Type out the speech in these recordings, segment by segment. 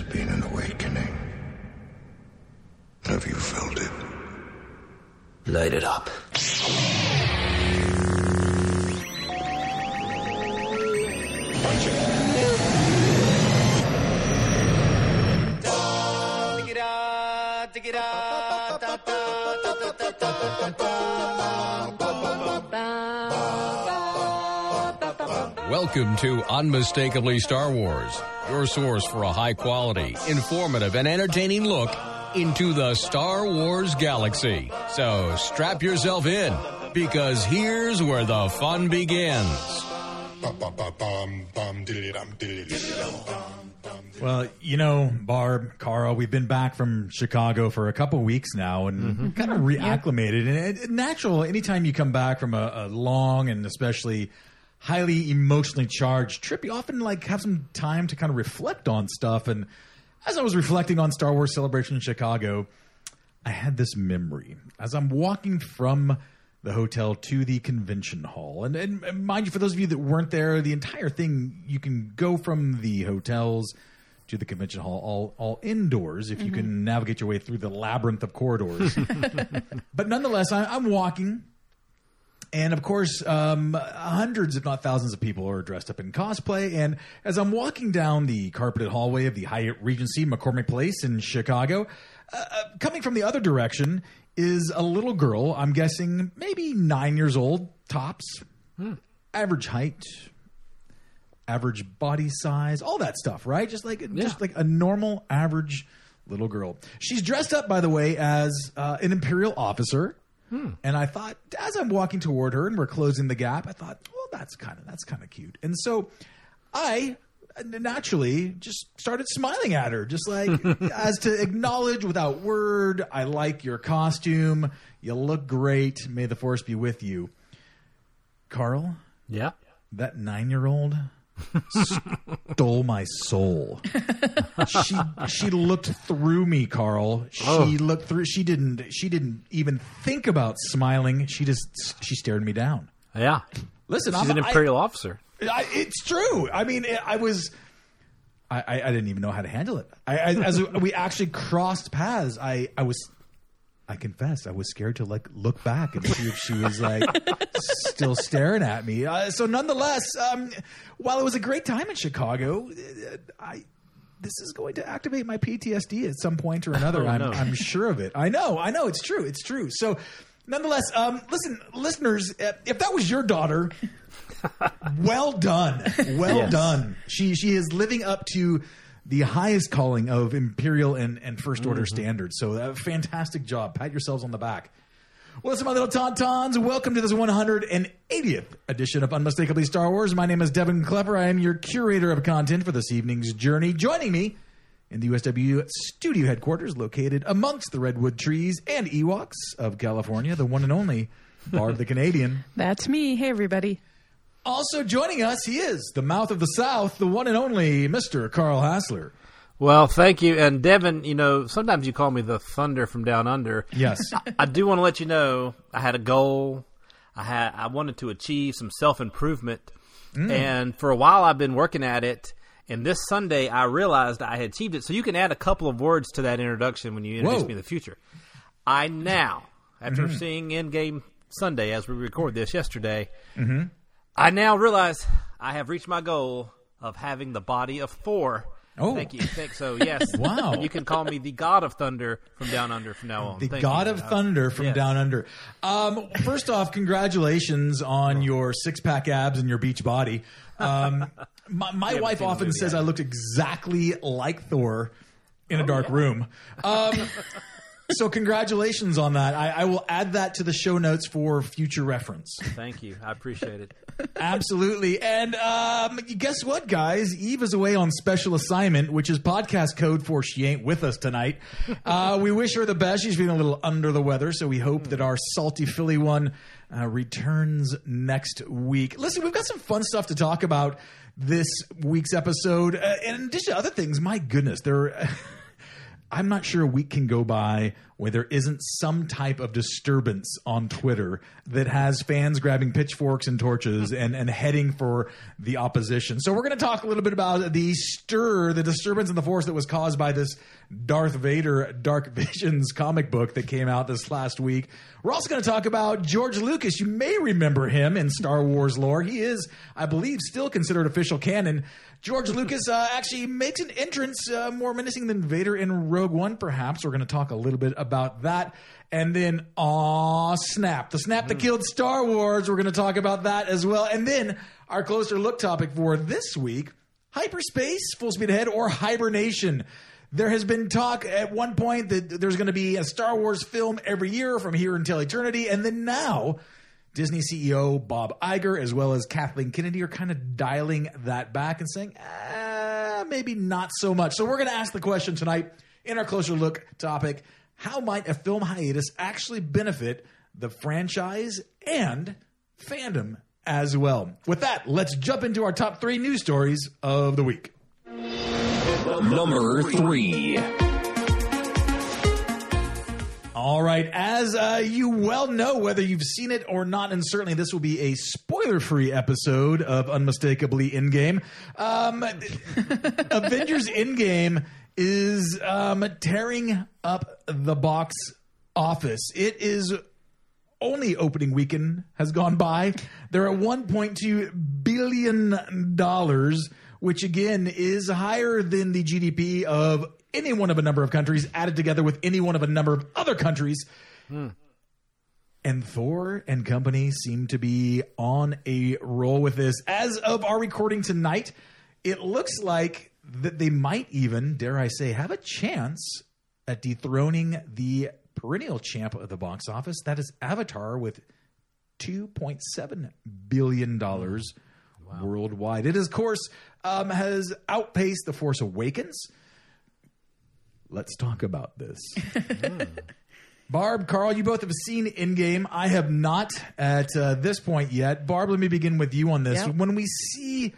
has been an awakening. Have you felt it? Light it up. Welcome to Unmistakably Star Wars, your source for a high quality, informative, and entertaining look into the Star Wars galaxy. So strap yourself in, because here's where the fun begins. Well, you know, Barb, Carl, we've been back from Chicago for a couple weeks now and mm-hmm. kind of reacclimated. And it, it- natural, anytime you come back from a, a long and especially highly emotionally charged trip, you often like have some time to kind of reflect on stuff. And as I was reflecting on Star Wars Celebration in Chicago, I had this memory as I'm walking from the hotel to the convention hall. And, and, mind you, for those of you that weren't there, the entire thing, you can go from the hotels to the convention hall all, all indoors if you mm-hmm. can navigate your way through the labyrinth of corridors. but nonetheless, I, I'm walking. And of course, um, hundreds, if not thousands, of people are dressed up in cosplay. And as I'm walking down the carpeted hallway of the Hyatt Regency McCormick Place in Chicago, uh, uh, coming from the other direction is a little girl. I'm guessing maybe nine years old, tops, average height, average body size, all that stuff, right? Just like just like a normal average little girl. She's dressed up, by the way, as uh, an imperial officer. Hmm. And I thought, as I'm walking toward her and we're closing the gap, I thought, well, that's kind of that's kind of cute. And so I naturally just started smiling at her, just like as to acknowledge without word, I like your costume. You look great. May the force be with you. Carl, Yeah. that nine year old stole my soul. she she looked through me, Carl. She Oh. looked through she didn't she didn't even think about smiling. She just she stared me down. Yeah. Listen, She's I'm, an imperial officer. I, I, it's true. I mean, I was. I, I, I didn't even know how to handle it. I, I, as we actually crossed paths, I, I was, I confess, I was scared to like look back and see if she was like still staring at me. Uh, so, nonetheless, um, while it was a great time in Chicago, uh, I this is going to activate my PTSD at some point or another. Oh, I'm, no. I'm sure of it. I know, I know, it's true, it's true. So, nonetheless, um, listen, listeners, uh, if that was your daughter, well done, well Yes. done. She she is living up to the highest calling of imperial and, and first order Mm-hmm. standards. So, uh, fantastic job. Pat yourselves on the back. Well, listen, my little tauntauns, welcome to this 180th edition of Unmistakably Star Wars. My name is Devin Clever. I am your curator of content for this evening's journey. Joining me in the USW studio headquarters, located amongst the redwood trees and Ewoks of California, the one and only Barb the Canadian. That's me. Hey, everybody. Also joining us, he is the mouth of the South, the one and only Mr. Carl Hassler. Well, thank you. And Devin, you know, sometimes you call me the thunder from down under. Yes. I do want to let you know I had a goal. I had I wanted to achieve some self improvement, mm. and for a while I've been working at it. And this Sunday I realized I had achieved it. So you can add a couple of words to that introduction when you introduce Whoa. me in the future. I now, after mm-hmm. seeing Endgame Sunday as we record this yesterday, mm-hmm. I now realize I have reached my goal of having the body of Thor. Oh. Thank you. Thank so. Yes. Wow. You can call me the God of Thunder from down under from now on. The Thank God you. of Thunder from yes. Down Under. Um, first off, congratulations on your six pack abs and your beach body. Um, my my wife often says. I looked exactly like Thor in a dark yeah. room. Um, so, congratulations on that. I, I will add that to the show notes for future reference. Thank you. I appreciate it. Absolutely. And um, guess what, guys? Eve is away on special assignment, which is podcast code for she ain't with us tonight. Uh, we wish her the best. She's been a little under the weather, so we hope that our salty Philly one uh, returns next week. Listen, we've got some fun stuff to talk about this week's episode. Uh, and in addition to other things, my goodness, there. I'm not sure a week can go by where there isn't some type of disturbance on Twitter that has fans grabbing pitchforks and torches and, and heading for the opposition. So we're going to talk a little bit about the stir, the disturbance in the force that was caused by this Darth Vader Dark Visions comic book that came out this last week. We're also going to talk about George Lucas. You may remember him in Star Wars lore. He is, I believe, still considered official canon. George Lucas uh, actually makes an entrance uh, more menacing than Vader in Rogue One, perhaps. We're going to talk a little bit about that. And then, aw, snap. The snap that killed Star Wars. We're going to talk about that as well. And then, our closer look topic for this week hyperspace, full speed ahead, or hibernation. There has been talk at one point that there's going to be a Star Wars film every year from here until eternity. And then now, Disney CEO Bob Iger, as well as Kathleen Kennedy, are kind of dialing that back and saying, ah, maybe not so much. So we're going to ask the question tonight in our closer look topic how might a film hiatus actually benefit the franchise and fandom as well? With that, let's jump into our top three news stories of the week. Number three. All right, as uh, you well know, whether you've seen it or not, and certainly this will be a spoiler-free episode of Unmistakably Endgame. Um, Avengers Endgame is um, tearing up the box office. It is only opening weekend has gone by. They're at 1.2 billion dollars, which again is higher than the GDP of any one of a number of countries added together with any one of a number of other countries. And Thor and company seem to be on a roll with this. As of our recording tonight, it looks like that they might even, dare I say, have a chance at dethroning the perennial champ of the box office. That is Avatar with $2.7 billion worldwide. It, is, of course, um, has outpaced The Force Awakens. Let's talk about this. Barb, Carl, you both have seen Endgame. I have not at uh, this point yet. Barb, let me begin with you on this. Yep. When we see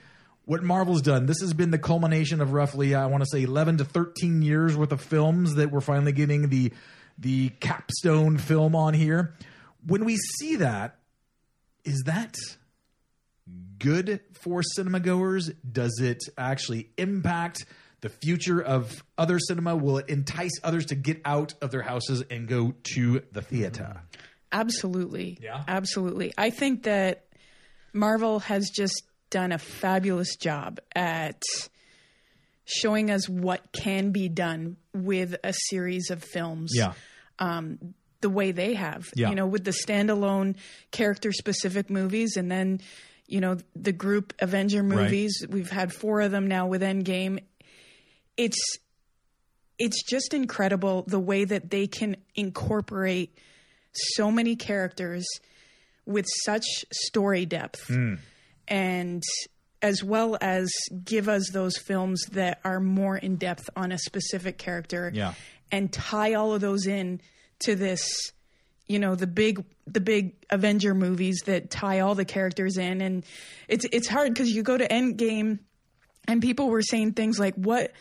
what Marvel's done, this has been the culmination of roughly, I want to say, 11 to 13 years worth of films that we're finally getting the the capstone film on here. When we see that, is that good for cinema goers? Does it actually impact the future of other cinema? Will it entice others to get out of their houses and go to the theater? Absolutely. Yeah? Absolutely. I think that Marvel has just done a fabulous job at showing us what can be done with a series of films. Yeah. Um, the way they have. Yeah. You know, with the standalone character specific movies and then, you know, the group Avenger movies. We've had four of them now with Endgame. It's it's just incredible the way that they can incorporate so many characters with such story depth hmm. And as well as give us those films that are more in depth on a specific character Yeah. and tie all of those in to this you know the big the big avenger movies that tie all the characters in and it's it's hard because you go to endgame and people were saying things like what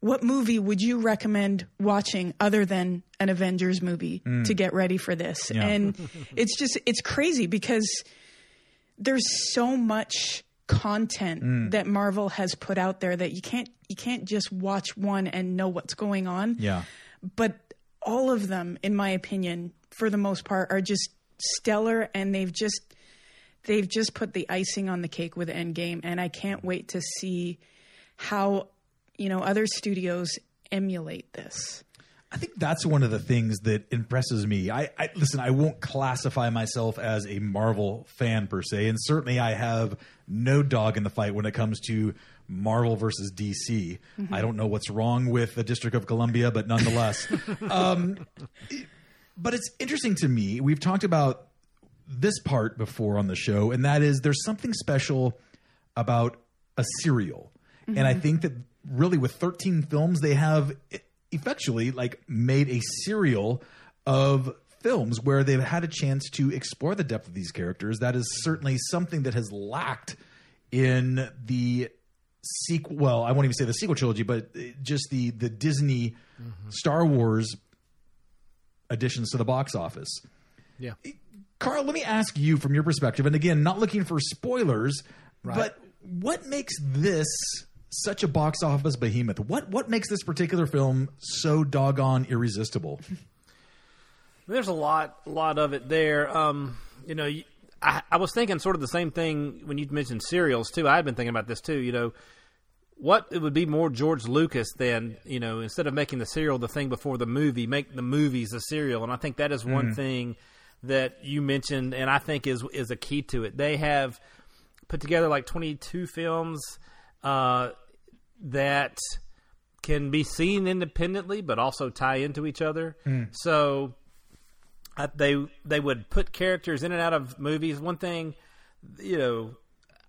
what movie would you recommend watching other than an Avengers movie mm. to get ready for this? Yeah. And it's just it's crazy because there's so much content mm. that Marvel has put out there that you can't you can't just watch one and know what's going on. Yeah. But all of them in my opinion for the most part are just stellar and they've just they've just put the icing on the cake with Endgame and I can't wait to see how you know other studios emulate this. I think that's one of the things that impresses me. I, I listen. I won't classify myself as a Marvel fan per se, and certainly I have no dog in the fight when it comes to Marvel versus DC. I don't know what's wrong with the District of Columbia, but nonetheless, um, but it's interesting to me. We've talked about this part before on the show, and that is there's something special about a serial. And I think that really with 13 films, they have effectually like made a serial of films where they've had a chance to explore the depth of these characters. That is certainly something that has lacked in the sequel. Well, I won't even say the sequel trilogy, but uh, just the the Disney Star Wars additions to the box office. Yeah. Carl, let me ask you from your perspective, and again, not looking for spoilers, but what makes this such a box office behemoth? What what makes this particular film so doggone irresistible? There's a lot, lot of it there. Um, you know, I, I was thinking sort of the same thing when you mentioned serials too. I had been thinking about this too. You know, what it would be more George Lucas than you know instead of making the serial the thing before the movie, make the movies a serial. And I think that is one thing that you mentioned, and I think is is a key to it. They have put together like 22 films uh, that can be seen independently, but also tie into each other. So uh, they they would put characters in and out of movies. One thing, you know,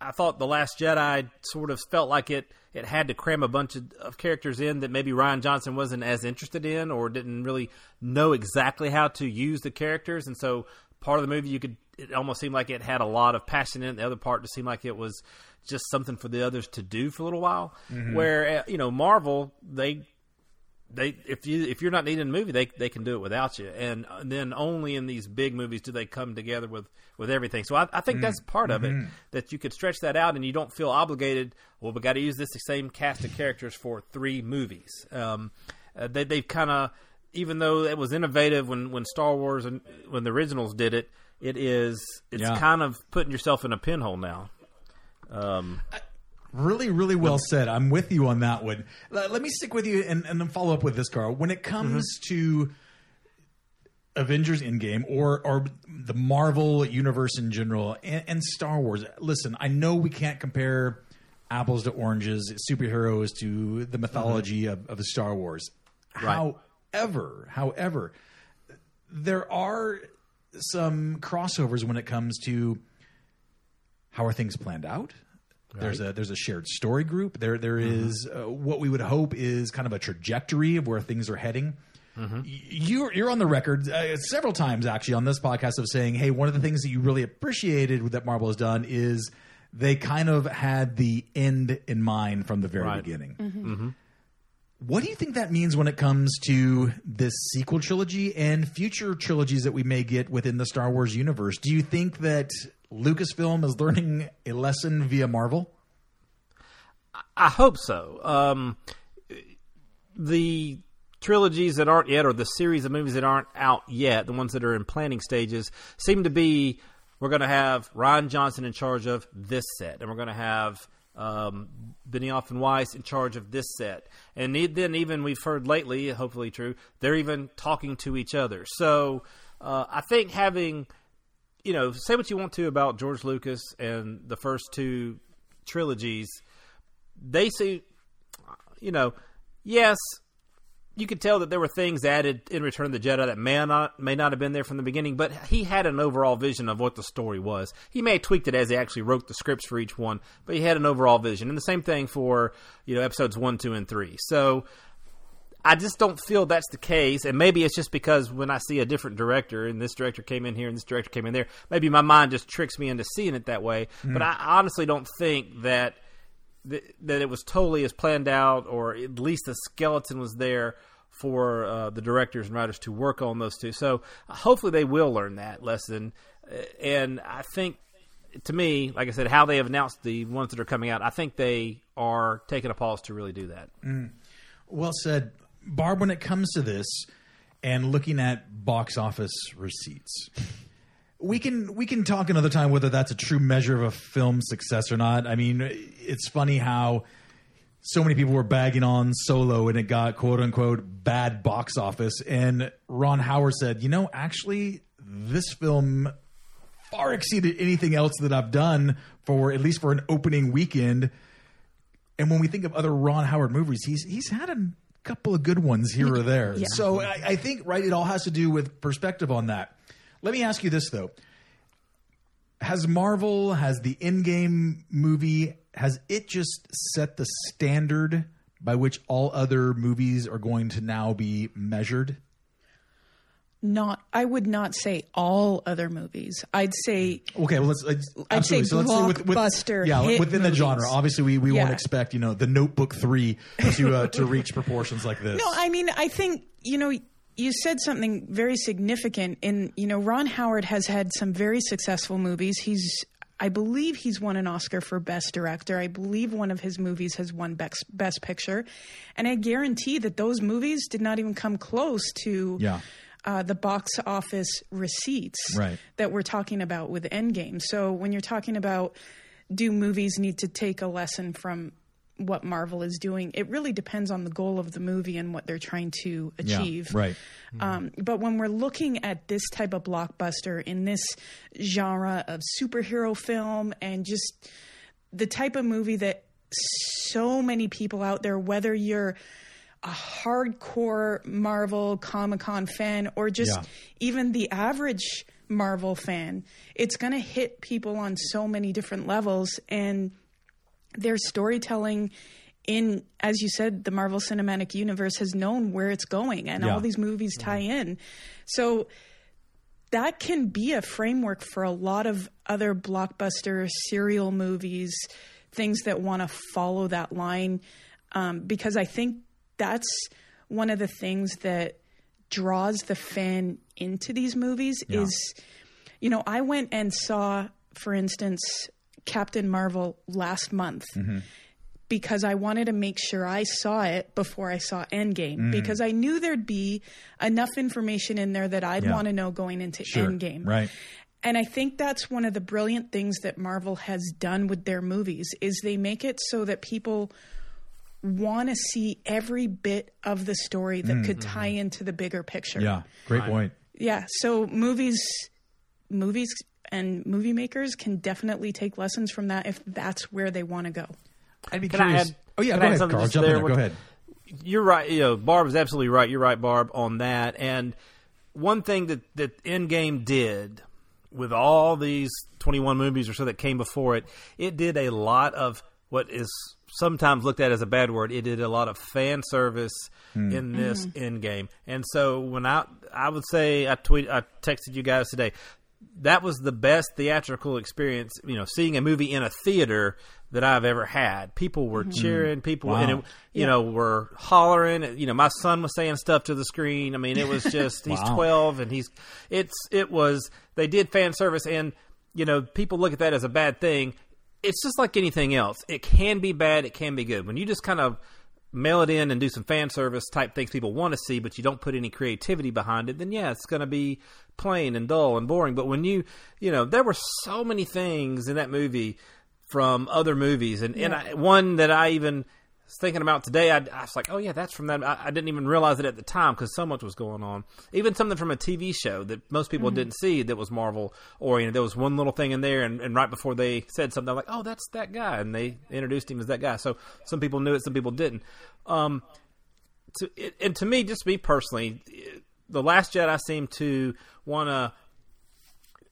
I thought the Last Jedi sort of felt like it it had to cram a bunch of, of characters in that maybe Rian Johnson wasn't as interested in or didn't really know exactly how to use the characters, and so part of the movie you could it almost seemed like it had a lot of passion in it. The other part just seemed like it was just something for the others to do for a little while. Where uh, you know Marvel they they if you if you're not needing a movie, they they can do it without you, and then only in these big movies do they come together with with everything. So I, I think that's part of it that you could stretch that out, and you don't feel obligated. Well, we got to use this the same cast of characters for three movies. Um, uh, they they've kind of even though it was innovative when when Star Wars and when the originals did it, it is it's Yeah. kind of putting yourself in a pinhole now. Um, Really, really well said. I'm with you on that one. Let, let me stick with you and, and then follow up with this, Carl. When it comes to Avengers Endgame or or the Marvel universe in general and, and Star Wars, listen, I know we can't compare apples to oranges, superheroes to the mythology of, of Star Wars. However, however, there are some crossovers when it comes to how are things planned out. There's a there's a shared story group. There there is, uh, what we would hope is kind of a trajectory of where things are heading. Y- You're you're on the record uh, several times actually on this podcast of saying, hey, one of the things that you really appreciated that Marvel has done is they kind of had the end in mind from the very Right. beginning. What do you think that means when it comes to this sequel trilogy and future trilogies that we may get within the Star Wars universe? Do you think that Lucasfilm is learning a lesson via Marvel? I hope so. Um, the trilogies that aren't yet, or the series of movies that aren't out yet, the ones that are in planning stages, seem to be we're going to have Rian Johnson in charge of this set, and we're going to have um, Benioff and Weiss in charge of this set. And then even we've heard lately, hopefully true, they're even talking to each other. So uh, I think having you know, say what you want to about George Lucas and the first two trilogies, they see, you know, yes, you could tell that there were things added in Return of the Jedi that may not may not have been there from the beginning, but he had an overall vision of what the story was. He may have tweaked it as he actually wrote the scripts for each one, but he had an overall vision, and the same thing for you know episodes one, two, and three. So I just don't feel that's the case, and maybe it's just because when I see a different director, and this director came in here, and this director came in there, maybe my mind just tricks me into seeing it that way. Mm. But I honestly don't think that th- that it was totally as planned out, or at least the skeleton was there for uh, the directors and writers to work on those two. So hopefully they will learn that lesson, and I think. To me, like I said, how they have announced the ones that are coming out, I think they are taking a pause to really do that. Well said, Barb. When it comes to this and looking at box office receipts, we can we can talk another time whether that's a true measure of a film's success or not. I mean, it's funny how so many people were bagging on Solo and it got quote unquote bad box office, and Ron Howard said, you know, actually, this film far exceeded anything else that I've done for at least for an opening weekend. And when we think of other Ron Howard movies, he's he's had a couple of good ones here or there. Yeah. So I, I think right, it all has to do with perspective on that. Let me ask you this though: Has Marvel, has the Endgame movie, has it just set the standard by which all other movies are going to now be measured? Not, I would not say all other movies. I'd say Okay, well, let's, let's I'd say so let's say with, with blockbuster yeah, within the genre. Obviously, we, we won't expect you know the Notebook three to uh, to reach proportions like this. No, I mean, I think you know, you said something very significant. In you know, Ron Howard has had some very successful movies. He's I believe he's won an Oscar for Best Director. I believe one of his movies has won Best, Best Picture. And I guarantee that those movies did not even come close to Yeah. uh, the box office receipts Right. that we're talking about with Endgame. So when you're talking about do movies need to take a lesson from what Marvel is doing, it really depends on the goal of the movie and what they're trying to Yeah. achieve. Right. Um, but when we're looking at this type of blockbuster in this genre of superhero film and just the type of movie that so many people out there, whether you're a hardcore Marvel Comic Con fan or just Yeah. even the average Marvel fan, it's going to hit people on so many different levels. And their storytelling in as you said the marvel cinematic universe has known where it's going and Yeah. all these movies tie in so that can be a framework for a lot of other blockbuster serial movies things that want to follow that line um, because i think that's one of the things that draws the fan into these movies Yeah. is you know i went and saw for instance captain marvel last month because I wanted to make sure I saw it before I saw Endgame Mm. because I knew there'd be enough information in there that I'd Yeah. want to know going into Sure. Endgame. Right. And I think that's one of the brilliant things that Marvel has done with their movies is they make it so that people want to see every bit of the story that could tie into the bigger picture. Mm. Yeah. Great point. Yeah, so movies movies and movie makers can definitely take lessons from that if that's where they want to go. I'd be Can I curious. add- oh yeah, go ahead, Carl. just Jump in there there. Go ahead. You're right. You know, Barb is absolutely right. You're right, Barb, on that. And one thing that that Endgame did with all these 21 movies or so that came before it, it did a lot of what is sometimes looked at as a bad word. It did a lot of fan service hmm. in this mm-hmm. Endgame. And so when I I would say I tweet I texted you guys today. That was the best theatrical experience, you know, seeing a movie in a theater that I've ever had. People were mm-hmm. cheering, people and it, you know, were hollering. You know, my son was saying stuff to the screen. I mean, it was just he's Wow. twelve and he's it's it was they did fan service and you know people look at that as a bad thing. It's just like anything else. It can be bad. It can be good. When you just kind of mail it in and do some fan service type things people want to see, but you don't put any creativity behind it, then yeah, it's going to be plain and dull and boring. But when you, you know, there were so many things in that movie from other movies, and and I, one that I even was thinking about today, I, I was like, oh yeah, that's from that. I, I didn't even realize it at the time because so much was going on. Even something from a TV show that most people didn't see that was Marvel oriented. There was one little thing in there, and, and right before they said something, I'm like, oh, that's that guy, and they introduced him as that guy. So some people knew it, some people didn't. Um, to, it, and to me, just me personally, the Last Jedi seemed to want to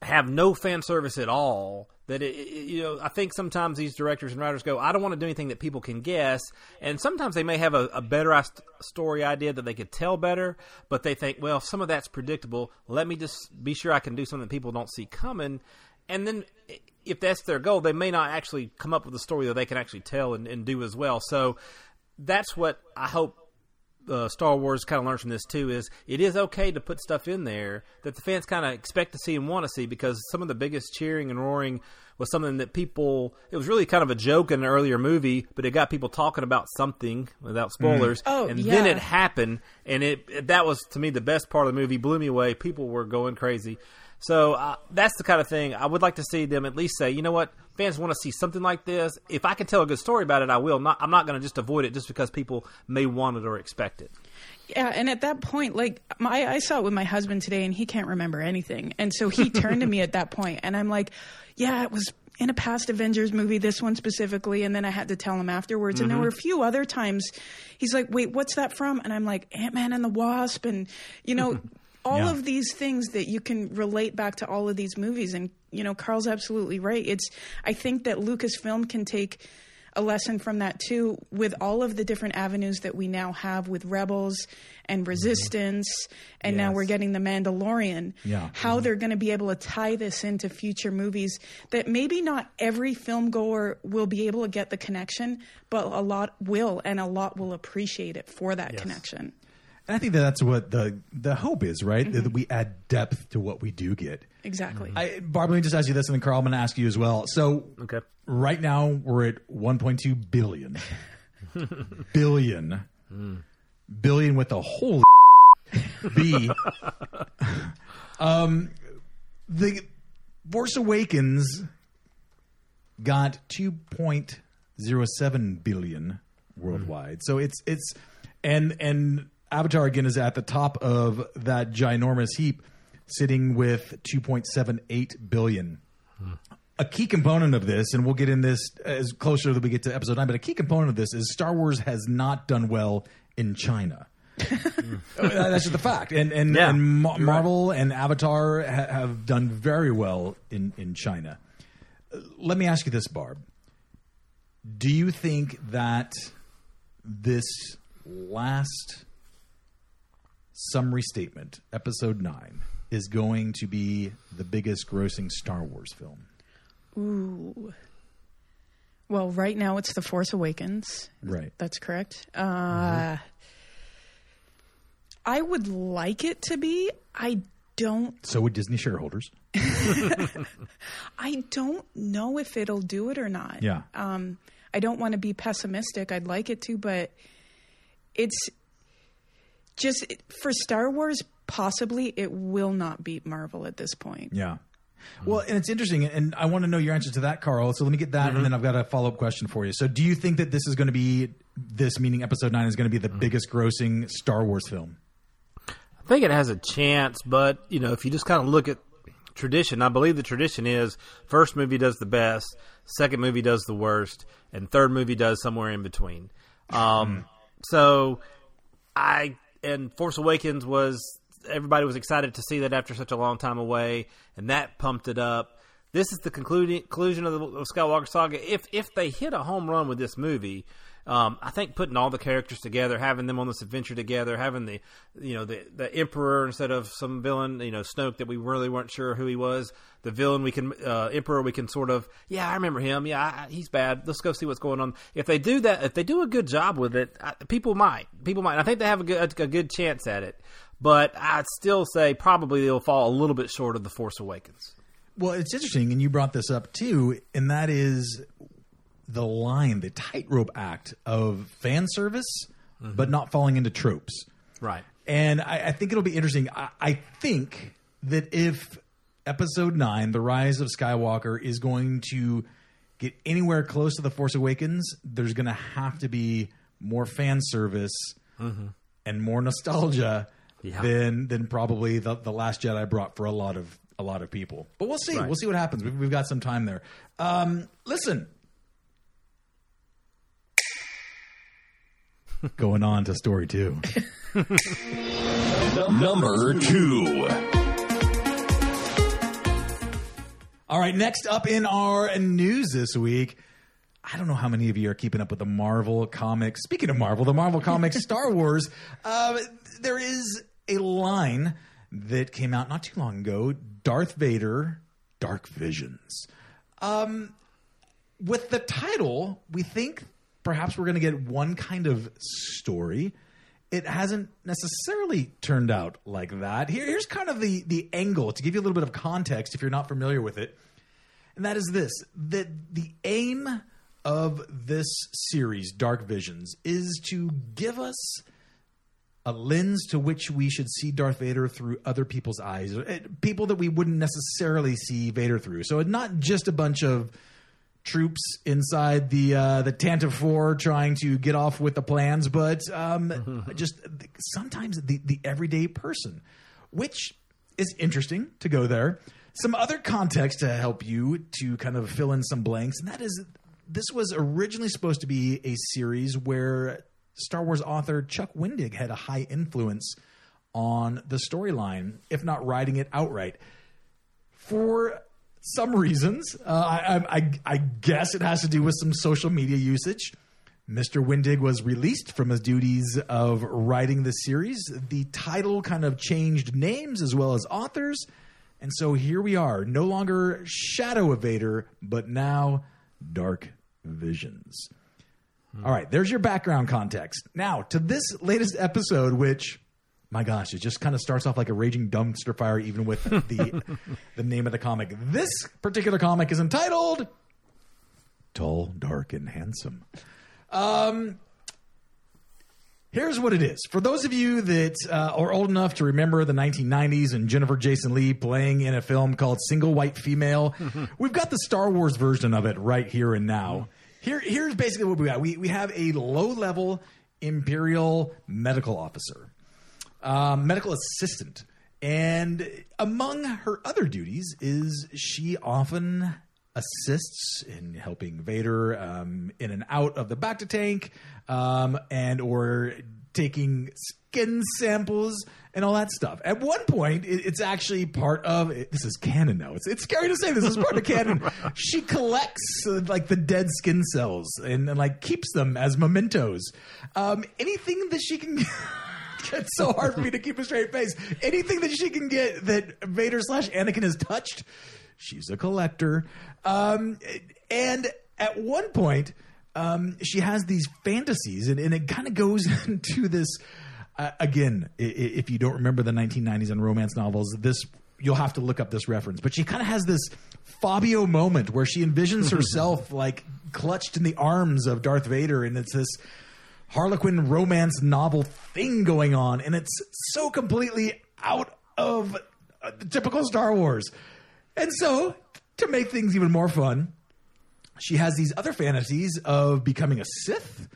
have no fan service at all. That it, it- you know, I think sometimes these directors and writers go, I don't want to do anything that people can guess, and sometimes they may have a, a better i- story idea that they could tell better, but they think, well, some of that's predictable. Let me just be sure I can do something that people don't see coming, and then if that's their goal, they may not actually come up with a story that they can actually tell and, and do as well. So that's what I hope uh, Star Wars kind of learns from this too is it is okay to put stuff in there that the fans kind of expect to see and want to see because some of the biggest cheering and roaring was something that people it was really kind of a joke in an earlier movie but it got people talking about something without spoilers. Oh, and then it happened and it that was to me the best part of the movie blew me away. People were going crazy so uh, that's the kind of thing I would like to see them at least say, you know what, fans want to see something like this. If I can tell a good story about it, I will. Not, I'm not going to just avoid it just because people may want it or expect it. Yeah, and at that point, like my, I saw it with my husband today, and he can't remember anything, and so he turned to me at that point, and I'm like, "Yeah, it was in a past Avengers movie, this one specifically," and then I had to tell him afterwards, and there were a few other times. He's like, "Wait, what's that from?" And I'm like, "Ant Man and the Wasp," and you know. All Yeah. of these things that you can relate back to all of these movies, and you know, Carl's absolutely right. It's I think that Lucasfilm can take a lesson from that too with all of the different avenues that we now have with rebels and mm-hmm. resistance and now we're getting the mandalorian Yeah. how mm-hmm. they're going to be able to tie this into future movies that maybe not every film goer will be able to get the connection but a lot will and a lot will appreciate it for that connection And I think that that's what the the hope is, right? That mm-hmm. we add depth to what we do get. Exactly. I, Barb, let me just ask you this, and then Carl, I'm going to ask you as well. So, Okay. right now we're at 1.2 billion, billion, mm. billion with a whole B. um, the Force Awakens got 2.07 billion worldwide. Mm. So it's it's and and Avatar again is at the top of that ginormous heap, sitting with 2.78 billion. A key component of this, and we'll get in this as closer that we get to episode nine, but a key component of this is Star Wars has not done well in China. That's just the fact, and and, Yeah, and Ma- you're right. Marvel and Avatar ha- have done very well in in China. Let me ask you this, Barb. Do you think that this last summary statement, episode nine, is going to be the biggest grossing Star Wars film? Ooh. Well, right now it's The Force Awakens. Right. That's correct. Uh, I would like it to be. I don't. So would Disney shareholders. I don't know if it'll do it or not. Yeah. Um, I don't want to be pessimistic. I'd like it to, but it's just for Star Wars. Possibly, it will not beat Marvel at this point. Yeah. Well, and it's interesting, and I want to know your answer to that, Carl. So let me get that, and mm-hmm. then I've got a follow up question for you. So, do you think that this is going to be this, meaning Episode Nine, is going to be the mm-hmm. biggest grossing Star Wars film? I think it has a chance, but you know, if you just kind of look at tradition, I believe the tradition is first movie does the best, second movie does the worst, and third movie does somewhere in between. Um, mm-hmm. so I and Force Awakens was everybody was excited to see that after such a long time away, and that pumped it up. This is the conclusion of the Skywalker saga. If if they hit a home run with this movie, um, I think putting all the characters together, having them on this adventure together, having the you know the the Emperor instead of some villain, you know Snoke that we really weren't sure who he was, the villain we can uh, Emperor we can sort of yeah I remember him yeah I, he's bad let's go see what's going on. If they do that, if they do a good job with it, I, people might people might. I think they have a good a good chance at it, but I'd still say probably they'll fall a little bit short of the Force Awakens. Well, it's interesting, and you brought this up too, and that is the line, the tightrope act of fan service, but not falling into tropes. Right. And I, I think it'll be interesting. I, I think that if episode nine, The Rise of Skywalker, is going to get anywhere close to The Force Awakens, there's going to have to be more fan service and more nostalgia Yeah. than than probably the, the Last Jedi brought for a lot of a lot of people. But we'll see. Right. We'll see what happens. We've, we've got some time there. Um, listen. Going on to story two. Number two. All right, next up in our news this week, I don't know how many of you are keeping up with the Marvel comics. Speaking of Marvel, the Marvel comics, Star Wars, uh, there is a line that came out not too long ago Darth Vader, Dark Visions. Um, with the title, we think perhaps we're going to get one kind of story. It hasn't necessarily turned out like that. Here, here's kind of the the angle to give you a little bit of context if you're not familiar with it, and that is this: that the aim of this series, Dark Visions, is to give us a lens to which we should see Darth Vader through other people's eyes, eh, people that we wouldn't necessarily see Vader through. So not just a bunch of troops inside the uh, the Tantive Four trying to get off with the plans, but um, just sometimes the the everyday person, which is interesting to go there. Some other context to help you to kind of fill in some blanks, and that is this was originally supposed to be a series where Star Wars author Chuck Wendig had a high influence on the storyline, if not writing it outright. For some reasons, uh, I, I, I, I guess it has to do with some social media usage. Mr. Wendig was released from his duties of writing the series. The title kind of changed names as well as authors. And so here we are, no longer Shadow of Vader, but now Dark Visions. All right, there's your background context. Now, to this latest episode, which my gosh, it just kind of starts off like a raging dumpster fire, even with the the name of the comic. This particular comic is entitled "Tall, Dark, and Handsome." Um, here's what it is for those of you that uh, are old enough to remember the 1990s and Jennifer Jason Leigh playing in a film called Single White Female. we've got the Star Wars version of it right here and now. Here, here's basically what we got. We we have a low level Imperial medical officer um, medical assistant. And among her other duties is she often assists in helping Vader um, in and out of the bacta tank, um, and or taking skin samples and all that stuff. At one point, it, it's actually part of it, this is canon now. It's it's scary to say this is part of canon. She collects uh, like the dead skin cells and, and like keeps them as mementos. Um, anything that she can. it's so hard for me to keep a straight face. Anything that she can get that Vader slash Anakin has touched, she's a collector. Um, and at one point, um, she has these fantasies, and, and it kind of goes into this. Uh, again, if you don't remember the 1990s and romance novels, this you'll have to look up this reference. But she kind of has this Fabio moment where she envisions herself like clutched in the arms of Darth Vader, and it's this Harlequin romance novel thing going on, and it's so completely out of uh, the typical Star Wars. And so, to make things even more fun, she has these other fantasies of becoming a Sith,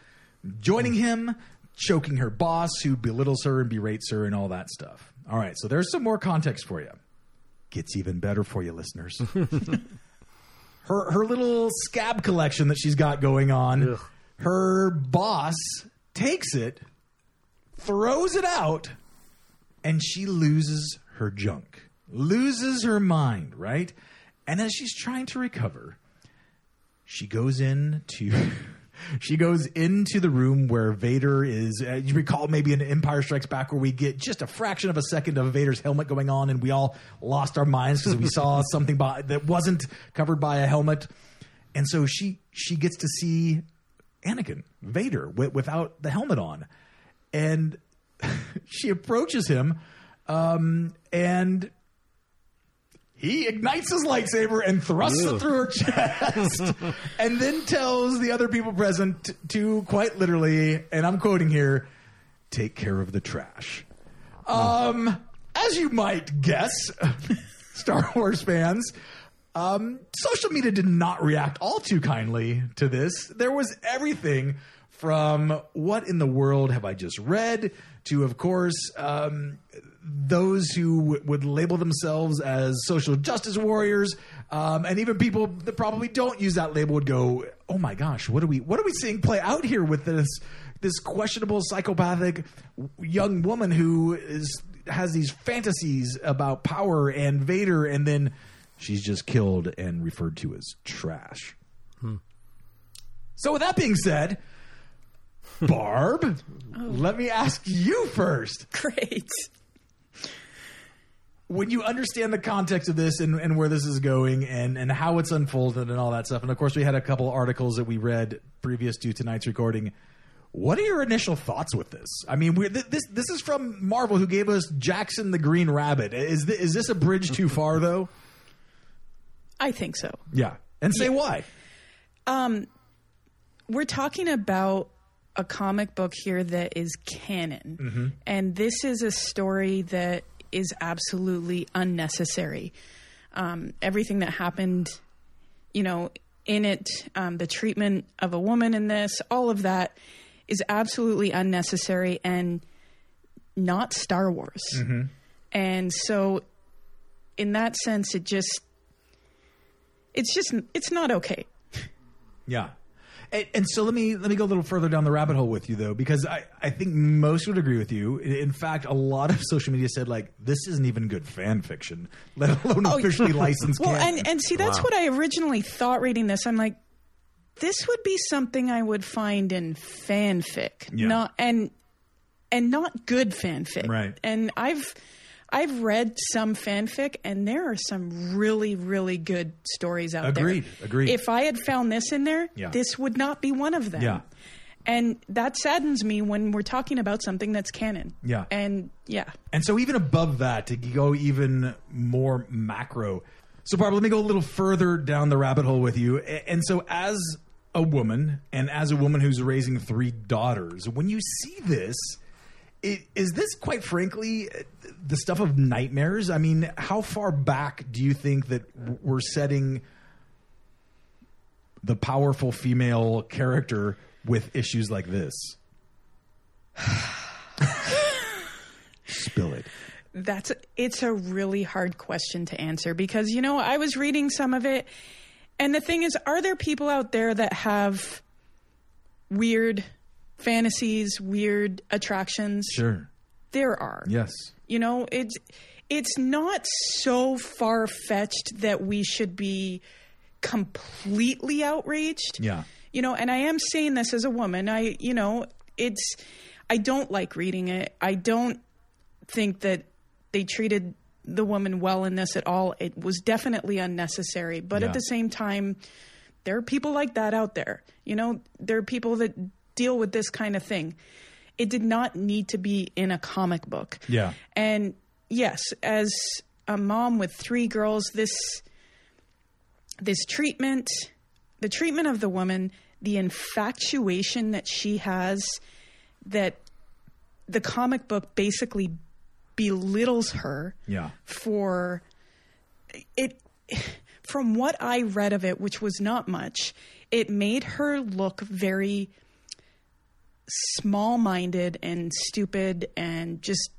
joining him, choking her boss who belittles her and berates her, and all that stuff. All right, so there's some more context for you. Gets even better for you, listeners. her her little scab collection that she's got going on. Her boss takes it, throws it out, and she loses her junk, loses her mind, right? And as she's trying to recover, she goes into she goes into the room where Vader is. Uh, you recall maybe in Empire Strikes Back where we get just a fraction of a second of Vader's helmet going on, and we all lost our minds because we saw something by, that wasn't covered by a helmet. And so she she gets to see Anakin Vader wi- without the helmet on, and she approaches him, um, and he ignites his lightsaber and thrusts it through her chest, and then tells the other people present to quite literally, and I'm quoting here, "Take care of the trash." Um, as you might guess, Star Wars fans, um, social media did not react all too kindly to this. There was everything from what in the world have I just read to, of course, um, those who w- would label themselves as social justice warriors, um, and even people that probably don't use that label would go, "Oh my gosh, what are we what are we seeing play out here with this this questionable psychopathic young woman who is has these fantasies about power and Vader, and then she's just killed and referred to as trash." Hmm. So, with that being said, Barb, oh. let me ask you first Great. when you understand the context of this and, and where this is going and, and how it's unfolded and all that stuff, and of course we had a couple articles that we read previous to tonight's recording. What are your initial thoughts with this? I mean, we're, th- this this is from Marvel, who gave us Jaxxon the Green Rabbit. Is th- is this a bridge too far, though? I think so. Yeah, and say why. We're talking about a comic book here that is canon. And this is a story that is absolutely unnecessary. Um, everything that happened, you know, in it, um, the treatment of a woman in this, all of that is absolutely unnecessary and not Star Wars. And so, in that sense, it just, it's just, it's not okay. Yeah. And, and so let me let me go a little further down the rabbit hole with you though, because I, I think most would agree with you. In in fact, a lot of social media said like this isn't even good fan fiction, let alone oh, officially licensed. Well, canon. and and see, that's what I originally thought reading this. I'm like, this would be something I would find in fanfic, Yeah. not and and not good fanfic. Right. And I've I've read some fanfic, and there are some really really good stories out Agreed, there. agreed. Agreed. If I had found this in there, Yeah. this would not be one of them. Yeah. And that saddens me when we're talking about something that's canon. Yeah. And yeah. And so even above that, to go even more macro. So Barb, let me go a little further down the rabbit hole with you. And so as a woman and as a woman who's raising three daughters, when you see this, i- is this quite frankly the stuff of nightmares? I mean, how far back do you think that we're setting the powerful female character with issues like this? Spill it. That's it's a really hard question to answer because you know I was reading some of it and the thing is are there people out there that have weird fantasies, weird attractions? Sure. There are. Yes. You know, it's it's not so far fetched that we should be completely outraged. Yeah. You know, and I am saying this as a woman. I, you know, it's I don't like reading it. I don't think that they treated the woman well in this at all. It was definitely unnecessary. But Yeah. at the same time, there are people like that out there. You know, there are people that deal with this kind of thing. It did not need to be in a comic book. Yeah. And yes, as a mom with three girls, this this treatment, the treatment of the woman, the infatuation that she has that the comic book basically belittles her Yeah. for it from what I read of it, which was not much, it made her look very small minded and stupid and just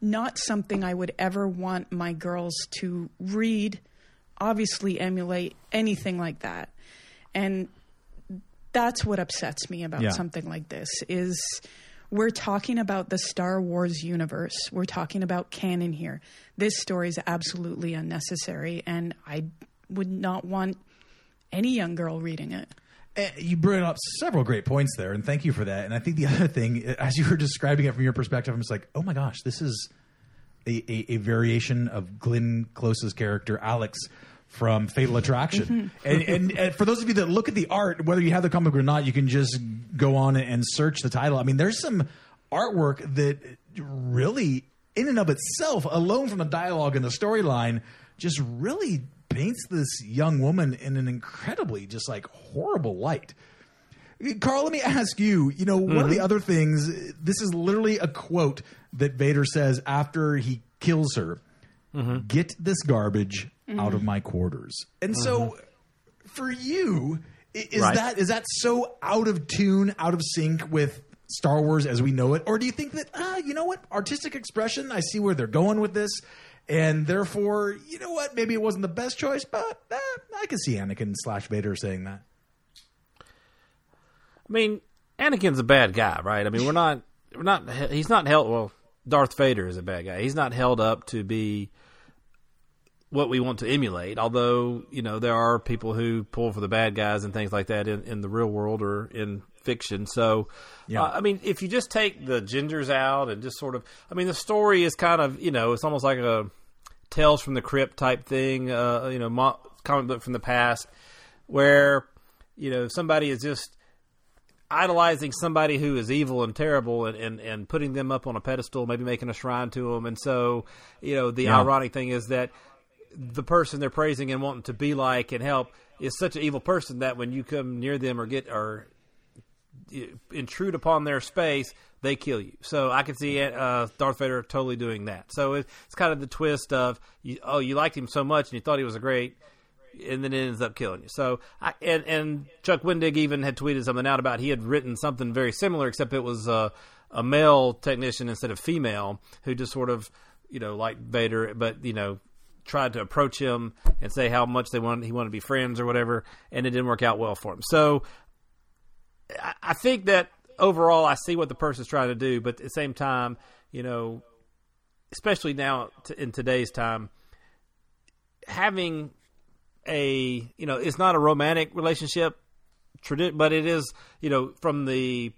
not something I would ever want my girls to read, obviously emulate anything like that. And that's what upsets me about Yeah. something like this is we're talking about the Star Wars universe. We're talking about canon here. This story is absolutely unnecessary and I would not want any young girl reading it. Uh, You brought up several great points there, and thank you for that. And I think the other thing, as you were describing it from your perspective, I'm just like, oh my gosh, this is a, a, a variation of Glenn Close's character, Alex, from Fatal Attraction. and, and, and for those of you that look at the art, whether you have the comic or not, you can just go on and search the title. I mean, there's some artwork that really, in and of itself, alone from the dialogue and the storyline, just really paints this young woman in an incredibly just like horrible light. Carl, let me ask you, you know, one of the mm-hmm. other things, this is literally a quote that Vader says after he kills her mm-hmm. Get this garbage out of mm-hmm. my quarters. And so for you, is Right. that is that so out of tune, out of sync with Star Wars as we know it? Or do you think that, ah, you know what, artistic expression, I see where they're going with this. And therefore, you know what? Maybe it wasn't the best choice, but eh, I can see Anakin slash Vader saying that. I mean, Anakin's a bad guy, right? I mean, we're not, we're not. He's not held. Well, Darth Vader is a bad guy. He's not held up to be what we want to emulate. Although you know there are people who pull for the bad guys and things like that in, in the real world or in fiction. So, Yeah. uh, I mean, if you just take the gingers out and just sort of, I mean, the story is kind of you know it's almost like a Tales from the Crypt type thing. Uh, you know, mo- comic book from the past where you know somebody is just idolizing somebody who is evil and terrible and, and, and putting them up on a pedestal, maybe making a shrine to them. And so, you know, the Yeah. ironic thing is that the person they're praising and wanting to be like and help is such an evil person that when you come near them or get or intrude upon their space, they kill you. So I can see uh, Darth Vader totally doing that. So it, it's kind of the twist of, you, oh, you liked him so much and you thought he was a great, and then it ends up killing you. So, I, and and Chuck Wendig even had tweeted something out about he had written something very similar, except it was uh, a male technician instead of female who just sort of, you know, like Vader, but you know, tried to approach him and say how much they wanted he wanted to be friends or whatever, and it didn't work out well for him. So, I, think that overall, I see what the person's trying to do, but at the same time, you know, especially now in today's time, having a you know it's not a romantic relationship but it is you know from the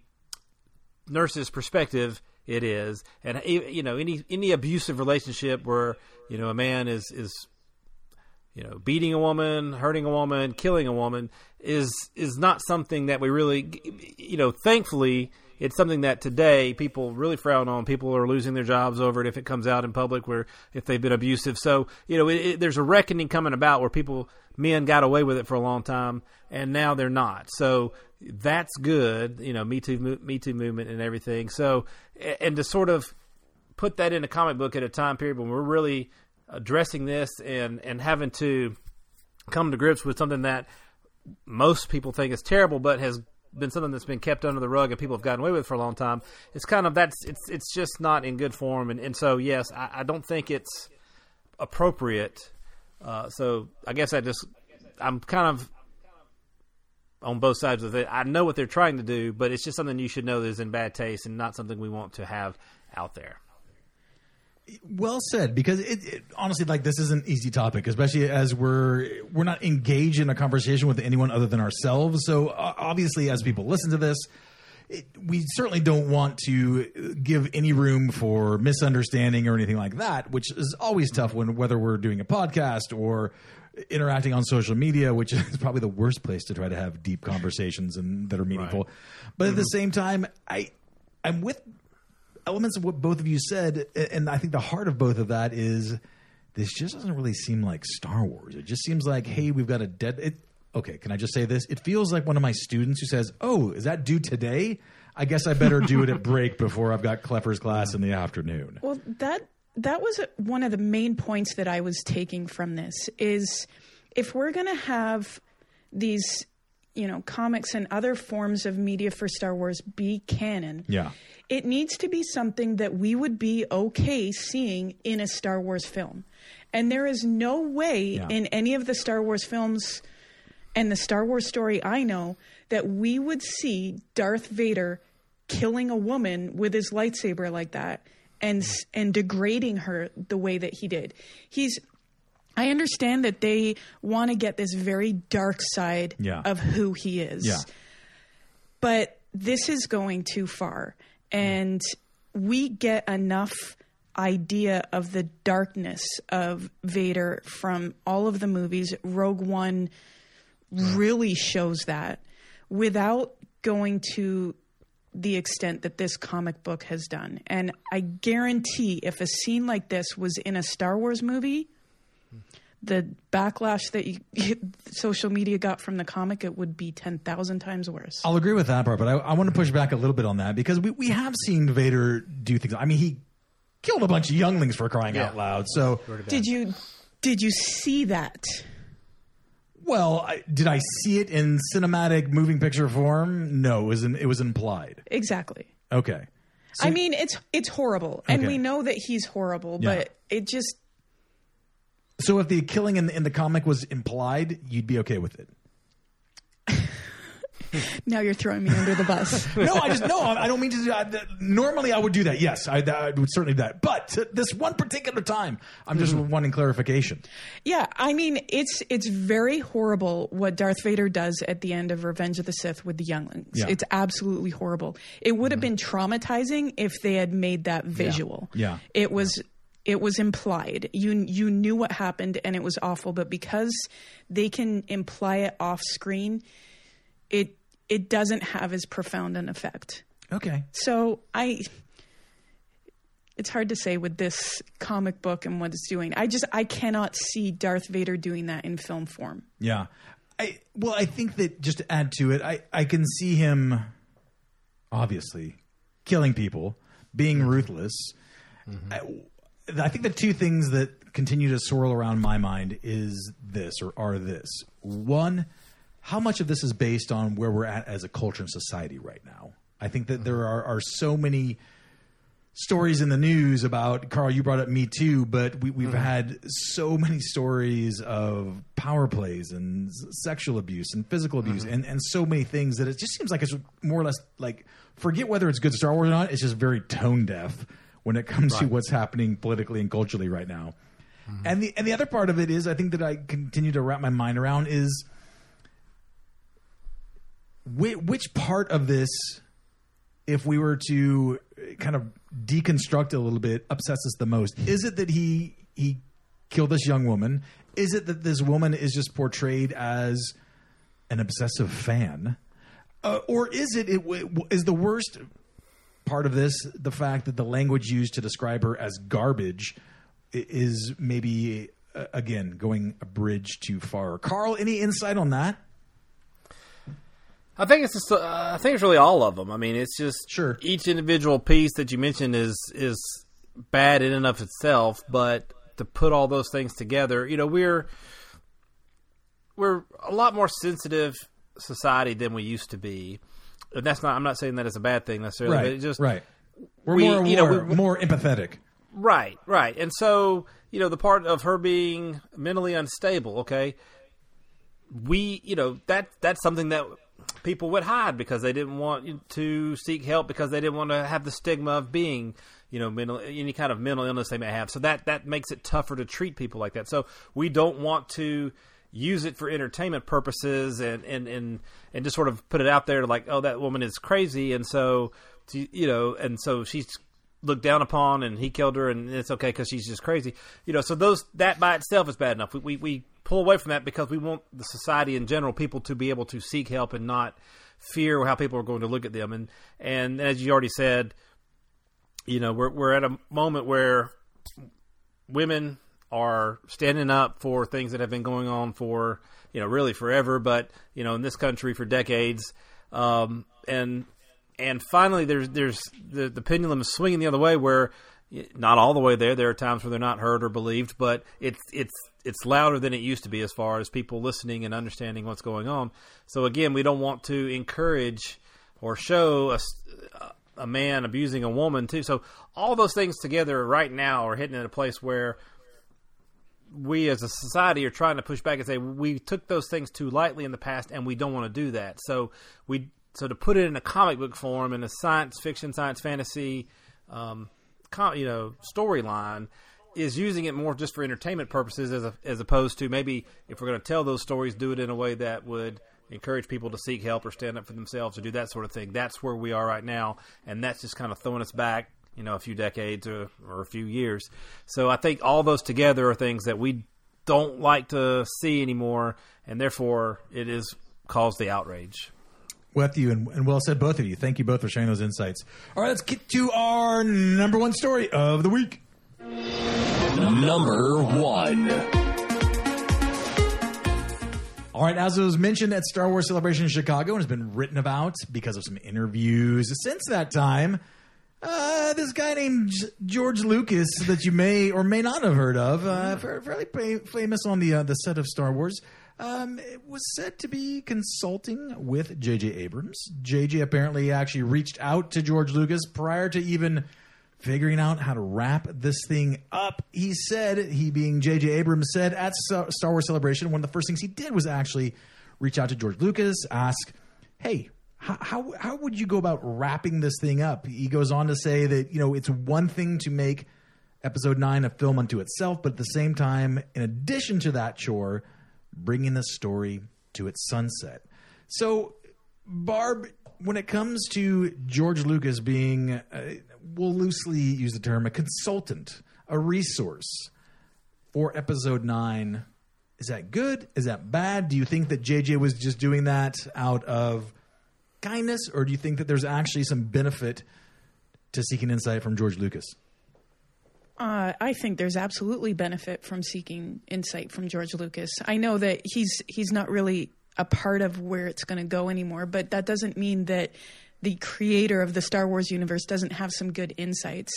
nurse's perspective it is. And you know any any abusive relationship where you know a man is is you know, beating a woman, hurting a woman, killing a woman is is not something that we really, you know, thankfully it's something that today people really frown on. People are losing their jobs over it if it comes out in public, where if they've been abusive. So you know, it, it, there's a reckoning coming about where people, men, got away with it for a long time, and now they're not. So that's good. You know, Me Too, Me Too movement, and everything. So, and to sort of put that in a comic book at a time period when we're really addressing this and and having to come to grips with something that most people think is terrible, but has been something that's been kept under the rug and people have gotten away with for a long time. It's kind of that's it's it's just not in good form, and and so yes, I, I don't think it's appropriate. Uh, so I guess I just I'm kind of on both sides of it. I know what they're trying to do, but it's just something you should know that is in bad taste and not something we want to have out there. Well said, because it, it, honestly, like this is an easy topic, especially as we're we're not engaged in a conversation with anyone other than ourselves. So uh, obviously, as people listen to this, it, we certainly don't want to give any room for misunderstanding or anything like that, which is always tough when whether we're doing a podcast or interacting on social media, which is probably the worst place to try to have deep conversations and that are meaningful. Right. But mm-hmm. at the same time, I I'm with elements of what both of you said, and I think the heart of both of that is this just doesn't really seem like Star Wars. It just seems like, hey, we've got a dead. It, okay, can I just say this? It feels like one of my students who says, "Oh, is that due today?" I guess I better do it at break before I've got Kleffer's class in the afternoon. Well, that that was one of the main points that I was taking from this is if we're going to have these you know comics and other forms of media for Star Wars be canon. Yeah it needs to be something that we would be okay seeing in a Star Wars film. And there is no way yeah. in any of the Star Wars films and the Star Wars story I know that we would see Darth Vader killing a woman with his lightsaber like that and and degrading her the way that he did. He's I understand that they want to get this very dark side yeah. of who he is. Yeah. But this is going too far and we get enough idea of the darkness of Vader from all of the movies. Rogue One mm. really shows that without going to the extent that this comic book has done. And I guarantee if a scene like this was in a Star Wars movie, the backlash that you, social media got from the comic, it would be 10,000 times worse. I'll agree with that part, but I, I want to push back a little bit on that because we, we have seen Vader do things. I mean, he killed a bunch of younglings for crying yeah. out loud. So did you did you see that? Well, I, did I see it in cinematic moving picture form? No, it was in, it was implied. Exactly. Okay. So, I mean, it's it's horrible, and okay. we know that he's horrible, yeah. but it just so if the killing in the, in the comic was implied, you'd be okay with it. now you're throwing me under the bus. no, I just no. I don't mean to. Do, I, normally, I would do that. Yes, I, I, would certainly do that. But this one particular time, I'm just mm-hmm. wanting clarification. Yeah, I mean, it's it's very horrible what Darth Vader does at the end of Revenge of the Sith with the younglings. Yeah. It's absolutely horrible. It would have mm-hmm. been traumatizing if they had made that visual. Yeah, yeah. it was it was implied. You you knew what happened and it was awful, but because they can imply it off screen, it it doesn't have as profound an effect. Okay. So I it's hard to say with this comic book and what it's doing. I just I cannot see Darth Vader doing that in film form. Yeah. I well, I think that just to add to it, I I can see him obviously killing people, being ruthless. Mm-hmm. I, I think the two things that continue to swirl around my mind is this or are this. One, how much of this is based on where we're at as a culture and society right now? I think that there are, are so many stories in the news about Carl. You brought up Me Too, but we, have mm-hmm. had so many stories of power plays and sexual abuse and physical abuse mm-hmm. and, and so many things that it just seems like it's more or less like forget whether it's good Star Wars or not. It's just very tone deaf when it comes right. to what's happening politically and culturally right now. Mm-hmm. And the and the other part of it is I think that I continue to wrap my mind around is which, which part of this if we were to kind of deconstruct it a little bit upsets us the most is it that he he killed this young woman is it that this woman is just portrayed as an obsessive fan, uh, or is it, it is the worst part of this the fact that the language used to describe her as garbage is maybe uh, again going a bridge too far? Carl, any insight on that? I think it's just, uh, I think it's really all of them. I mean, it's just Sure. each individual piece that you mentioned is is bad in and of itself, but to put all those things together, you know, we're we're a lot more sensitive society than we used to be. And that's not I'm not saying that it's a bad thing necessarily, but it just right. We're we- more you know, aware, we- more empathetic. Right, right. And so, you know, the part of her being mentally unstable, okay, we, you know, that that's something that people would hide because they didn't want to seek help because they didn't want to have the stigma of being, you know, mental any kind of mental illness they may have. So that that makes it tougher to treat people like that. So we don't want to use it for entertainment purposes and and and and just sort of put it out there like, oh, that woman is crazy, and so you know, and so she's looked down upon and he killed her and it's okay because she's just crazy. You know so those that by itself is bad enough. We, we, we pull away from that because we want the society in general people to be able to seek help and not fear how people are going to look at them. And and as you already said you know we're, we're at a moment where women are standing up for things that have been going on for you know really forever, but you know in this country for decades, um, and and finally there's there's the, the pendulum is swinging the other way where not all the way there. There are times where they're not heard or believed, but it's it's it's louder than it used to be as far as people listening and understanding what's going on. So again, we don't want to encourage or show a, a man abusing a woman too. So all those things together right now are hitting at a place where we as a society are trying to push back and say we took those things too lightly in the past and we don't want to do that. So we so to put it in a comic book form in a science fiction, science fantasy, um, com, you know, storyline is using it more just for entertainment purposes as a, as opposed to maybe if we're going to tell those stories, do it in a way that would encourage people to seek help or stand up for themselves or do that sort of thing. That's where we are right now, and that's just kind of throwing us back, you know, a few decades or, or a few years. So I think all those together are things that we don't like to see anymore, and therefore it is caused the outrage. with you and, and well said both of you thank you both for sharing those insights all right let's get to our number one story of the week Number one. all right as it was mentioned at star wars celebration in chicago and has been written about because of some interviews since that time uh, this guy named George Lucas that you may or may not have heard of, uh, fairly fa- famous on the uh, the set of Star Wars, um, was said to be consulting with J.J. Abrams. J.J. apparently actually reached out to George Lucas prior to even figuring out how to wrap this thing up. He said, he being J.J. Abrams said at Star Wars Celebration, one of the first things he did was actually reach out to George Lucas, ask, "Hey." How, how would you go about wrapping this thing up? He goes on to say that you know it's one thing to make episode nine a film unto itself, but at the same time, in addition to that chore, bringing the story to its sunset. So, Barb, when it comes to George Lucas being, uh, we'll loosely use the term, a consultant, a resource for episode nine, is that good? Is that bad? Do you think that JJ was just doing that out of kindness, or do you think that there's actually some benefit to seeking insight from George Lucas? Uh, I think there's absolutely benefit from seeking insight from George Lucas. I know that he's he's not really a part of where it's going to go anymore, but that doesn't mean that the creator of the Star Wars universe doesn't have some good insights.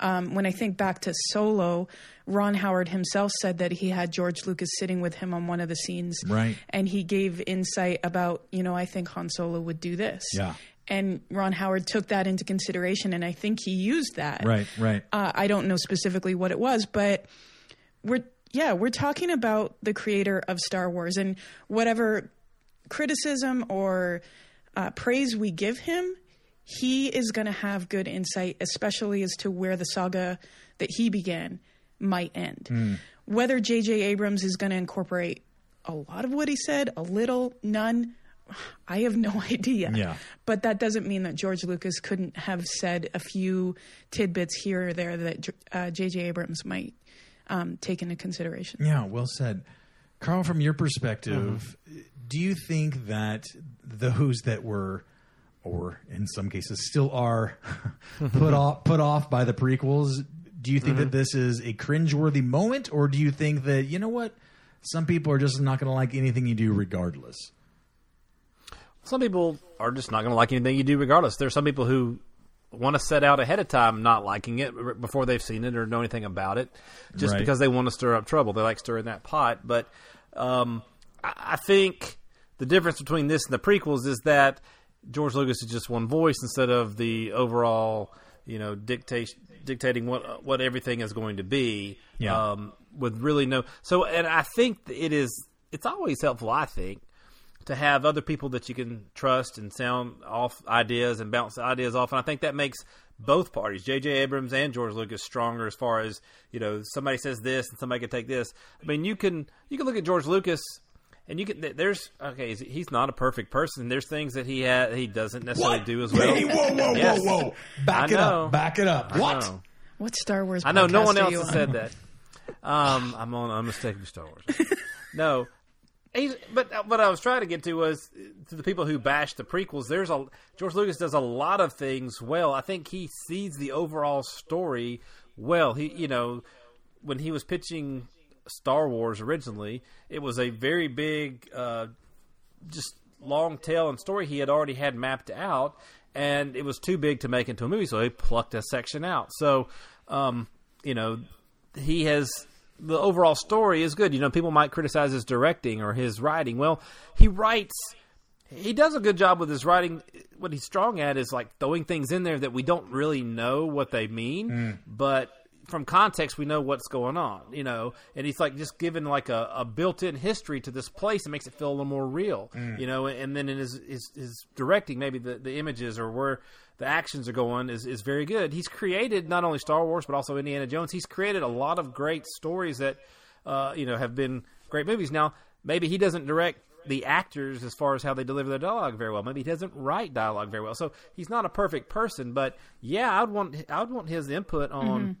Um, when I think back to Solo, Ron Howard himself said that he had George Lucas sitting with him on one of the scenes, Right. And he gave insight about, you know, I think Han Solo would do this, Yeah. And Ron Howard took that into consideration, and I think he used that, Right, right. uh, I don't know specifically what it was, but we're yeah, we're talking about the creator of Star Wars and whatever criticism or uh, praise we give him, he is going to have good insight, especially as to where the saga that he began might end. Whether J.J. Abrams is going to incorporate a lot of what he said, a little, none. I have no idea. Yeah. But that doesn't mean that George Lucas couldn't have said a few tidbits here or there that uh, J.J. Abrams might um, take into consideration. Yeah, well said. Carl, from your perspective, do you think that those that were, or in some cases still are, put off put off by the prequels? Do you think that this is a cringeworthy moment, or do you think that you know what, some people are just not going to like anything you do regardless? Some people are just not going to like anything you do, regardless. There's some people who want to set out ahead of time not liking it before they've seen it or know anything about it, just Right. because they want to stir up trouble. They like stirring that pot. But um, I, think the difference between this and the prequels is that George Lucas is just one voice instead of the overall, you know, dictate dictating what what everything is going to be. Yeah. Um, with really no so, and I think it is. It's always helpful. I think to have other people that you can trust and sound off ideas and bounce ideas off. And I think that makes both parties, J.J. Abrams and George Lucas, stronger as far as you know. Somebody says this and somebody can take this. I mean, you can you can look at George Lucas. And you can. There's okay. he's- He's not a perfect person. There's things that he ha he doesn't necessarily do as well. Hey, whoa, whoa, Yes. whoa, whoa! Back it up! Back it up! What? What Star Wars? I know no one else you has on? said that. Um, I'm on Unmistakably Star Wars. no, He's, but what I was trying to get to was to the people who bash the prequels. There's a George Lucas does a lot of things well. I think he sees the overall story well. He, you know, when he was pitching Star Wars originally, it was a very big, uh, just long tale and story he had already had mapped out, and it was too big to make into a movie, so he plucked a section out. So, um, you know, he has the overall story is good. You know, people might criticize his directing or his writing. Well, he writes. He does a good job with his writing. What he's strong at is like throwing things in there that we don't really know what they mean, but from context we know what's going on. You know, and he's like just giving like a, a built-in history to this place and makes it feel a little more real. You know, and then in his his, his directing, maybe the, the images or where the actions are going is, is very good. He's created not only Star Wars but also Indiana Jones. He's created a lot of great stories that uh, you know have been great movies. Now maybe he doesn't direct the actors as far as how they deliver their dialogue very well. Maybe he doesn't write dialogue very well. So he's not a perfect person, but yeah, I'd want I'd want his input on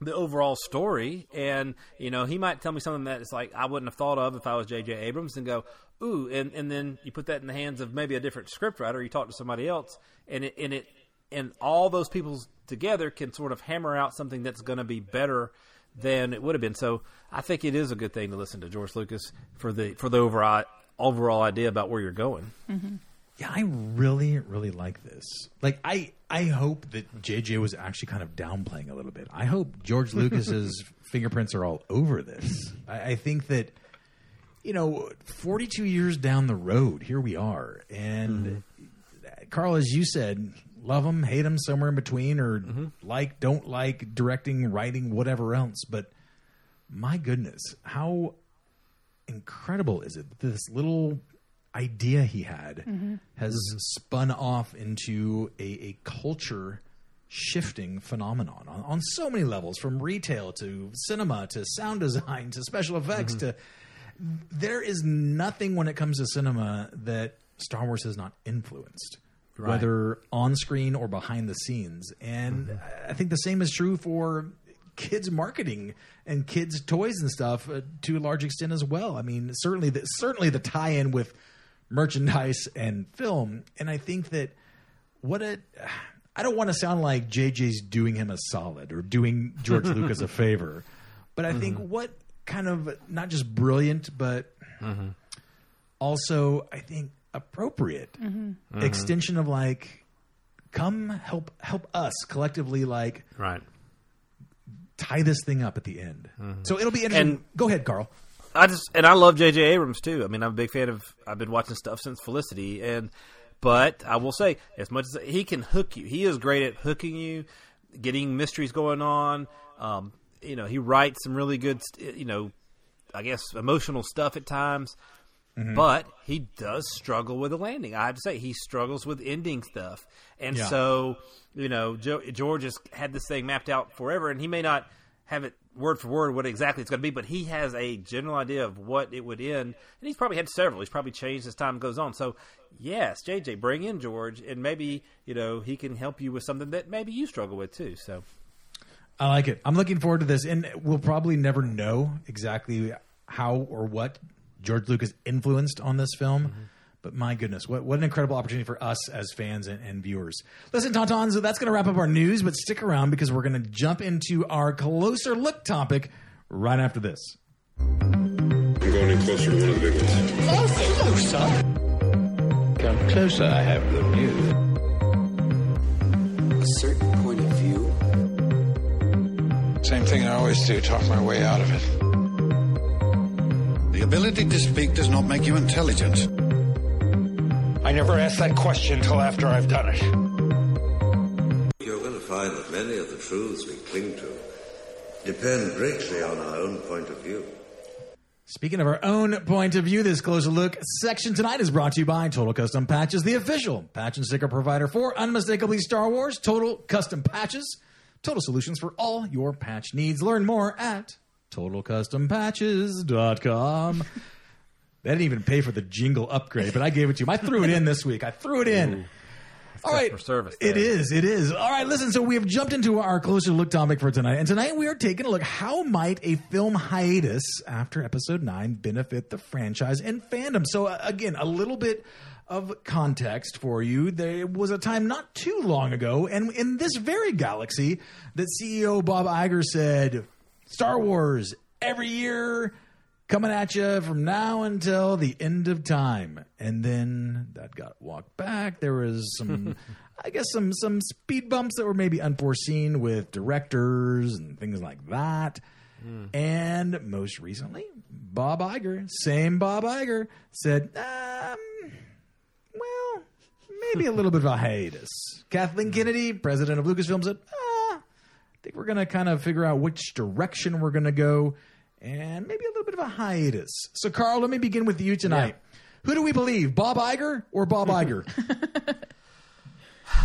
the overall story and you know he might tell me something that it's like i wouldn't have thought of if i was jj abrams and go ooh and, and then you put that in the hands of maybe a different script writer you talk to somebody else and it and it and all those people together can sort of hammer out something that's going to be better than it would have been. So i think it is a good thing to listen to george lucas for the for the overall overall idea about where you're going mm-hmm. Yeah, I really, really like this. Like, I, I hope that JJ was actually kind of downplaying a little bit. I hope George Lucas's fingerprints are all over this. I, I think that, you know, 42 years down the road, here we are. And mm-hmm. Carl, as you said, love him, hate him, somewhere in between, or mm-hmm. like, don't like, directing, writing, whatever else. But my goodness, how incredible is it that this little idea he had mm-hmm. has spun off into a, a culture shifting phenomenon on, on so many levels from retail to cinema to sound design to special effects mm-hmm. to there is nothing when it comes to cinema that Star Wars has not influenced, whether on screen or behind the scenes. And mm-hmm. I think the same is true for kids marketing and kids toys and stuff uh, to a large extent as well. I mean, certainly the, certainly the tie-in with merchandise and film. And I think that what a I don't want to sound like JJ's doing him a solid or doing George Lucas a favor, but I think mm-hmm. what kind of not just brilliant, but mm-hmm. also I think appropriate mm-hmm. extension of like come help help us collectively like right tie this thing up at the end. So it'll be interesting. And- Go ahead, Carl. I just and I love J.J. Abrams too. I mean, I'm a big fan of. I've been watching stuff since Felicity, and but I will say, as much as he can hook you, he is great at hooking you, getting mysteries going on. Um, you know, he writes some really good, you know, I guess emotional stuff at times. But he does struggle with the landing. I have to say, he struggles with ending stuff, and Yeah. so you know, jo- George has had this thing mapped out forever, and he may not have it word for word what exactly it's going to be, but he has a general idea of what it would end, and he's probably had several. He's probably changed as time goes on. So, yes, JJ, bring in George, and maybe you know he can help you with something that maybe you struggle with too. So, I like it. I'm looking forward to this, and we'll probably never know exactly how or what George Lucas influenced on this film. Mm-hmm. But my goodness, what, what an incredible opportunity for us as fans and, and viewers. Listen, Tauntauns, so that's going to wrap up our news, but stick around because we're going to jump into our closer look topic right after this. I'm going in closer to one of the big ones. Closer, Come closer, I have good news. A certain point of view. Same thing I always do, talk my way out of it. The ability to speak does not make you intelligent. I never ask that question until after I've done it. You're going to find that many of the truths we cling to depend greatly on our own point of view. Speaking of our own point of view, this closer look section tonight is brought to you by Total Custom Patches, the official patch and sticker provider for unmistakably Star Wars. Total Custom Patches, total solutions for all your patch needs. Learn more at totalcustompatches.com. They didn't even pay for the jingle upgrade, but I gave it to you. I threw it in this week. I threw it in. All right. service It there. is. It is. All right. Listen. So we have jumped into our closer look topic for tonight, and tonight we are taking a look. How might a film hiatus after Episode Nine benefit the franchise and fandom? So uh, again, a little bit of context for you. There was a time not too long ago, and in this very galaxy, that CEO Bob Iger said, "Star Wars every year." Coming at you from now until the end of time. And then that got walked back. There was some, I guess, some some speed bumps that were maybe unforeseen with directors and things like that. And most recently, Bob Iger, same Bob Iger, said, um, well, maybe a little bit of a hiatus. Kathleen Kennedy, president of Lucasfilm, said, ah, I think we're going to kind of figure out which direction we're going to go and maybe a little bit of a hiatus. So, Carl, let me begin with you tonight. Who do we believe, Bob Iger or Bob Iger?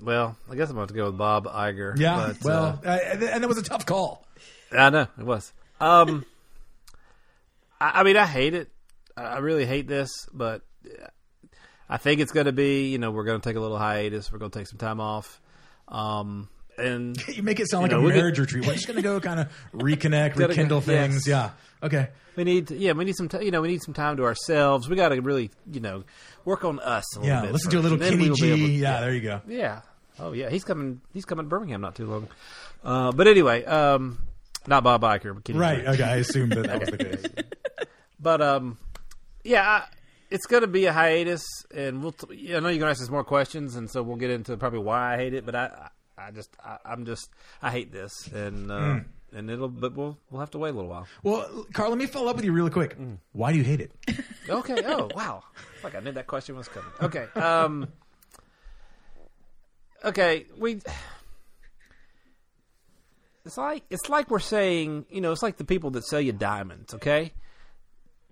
Well, I guess I'm about to go with Bob Iger. yeah, but, well, uh, and it was a tough call. I know it was. Um, I, I mean, I hate it. I I really hate this, but uh, I think it's going to be. You know, we're going to take a little hiatus. We're going to take some time off. Um, and You make it sound You like know, a marriage retreat. We're just going to go kind of reconnect, rekindle things. Yeah. Okay. we need, yeah, we need some, t- you know, we need some time to ourselves. We got to really, you know, work on us a little Yeah. bit. Listen to a little Kenny G. to- yeah, there you go. Yeah. Oh yeah, he's coming. He's coming to Birmingham not too long. Uh, but anyway, um, not Bob Iger, but Kenny Right. G. Okay. I assumed that that was the case. But um, yeah, I, it's going to be a hiatus, and we'll. T- yeah, I know you're going to ask us more questions, and so we'll get into probably why I hate it. But I, I, just, I, I'm just, I hate this, and uh, Hmm. and it'll, but we'll we'll have to wait a little while. Well, Carl, let me follow up with you really quick. Why do you hate it? Okay. Oh wow. Like I knew that question was coming. Okay. Um. Okay. We. It's like it's like we're saying, you know, it's like the people that sell you diamonds. Okay,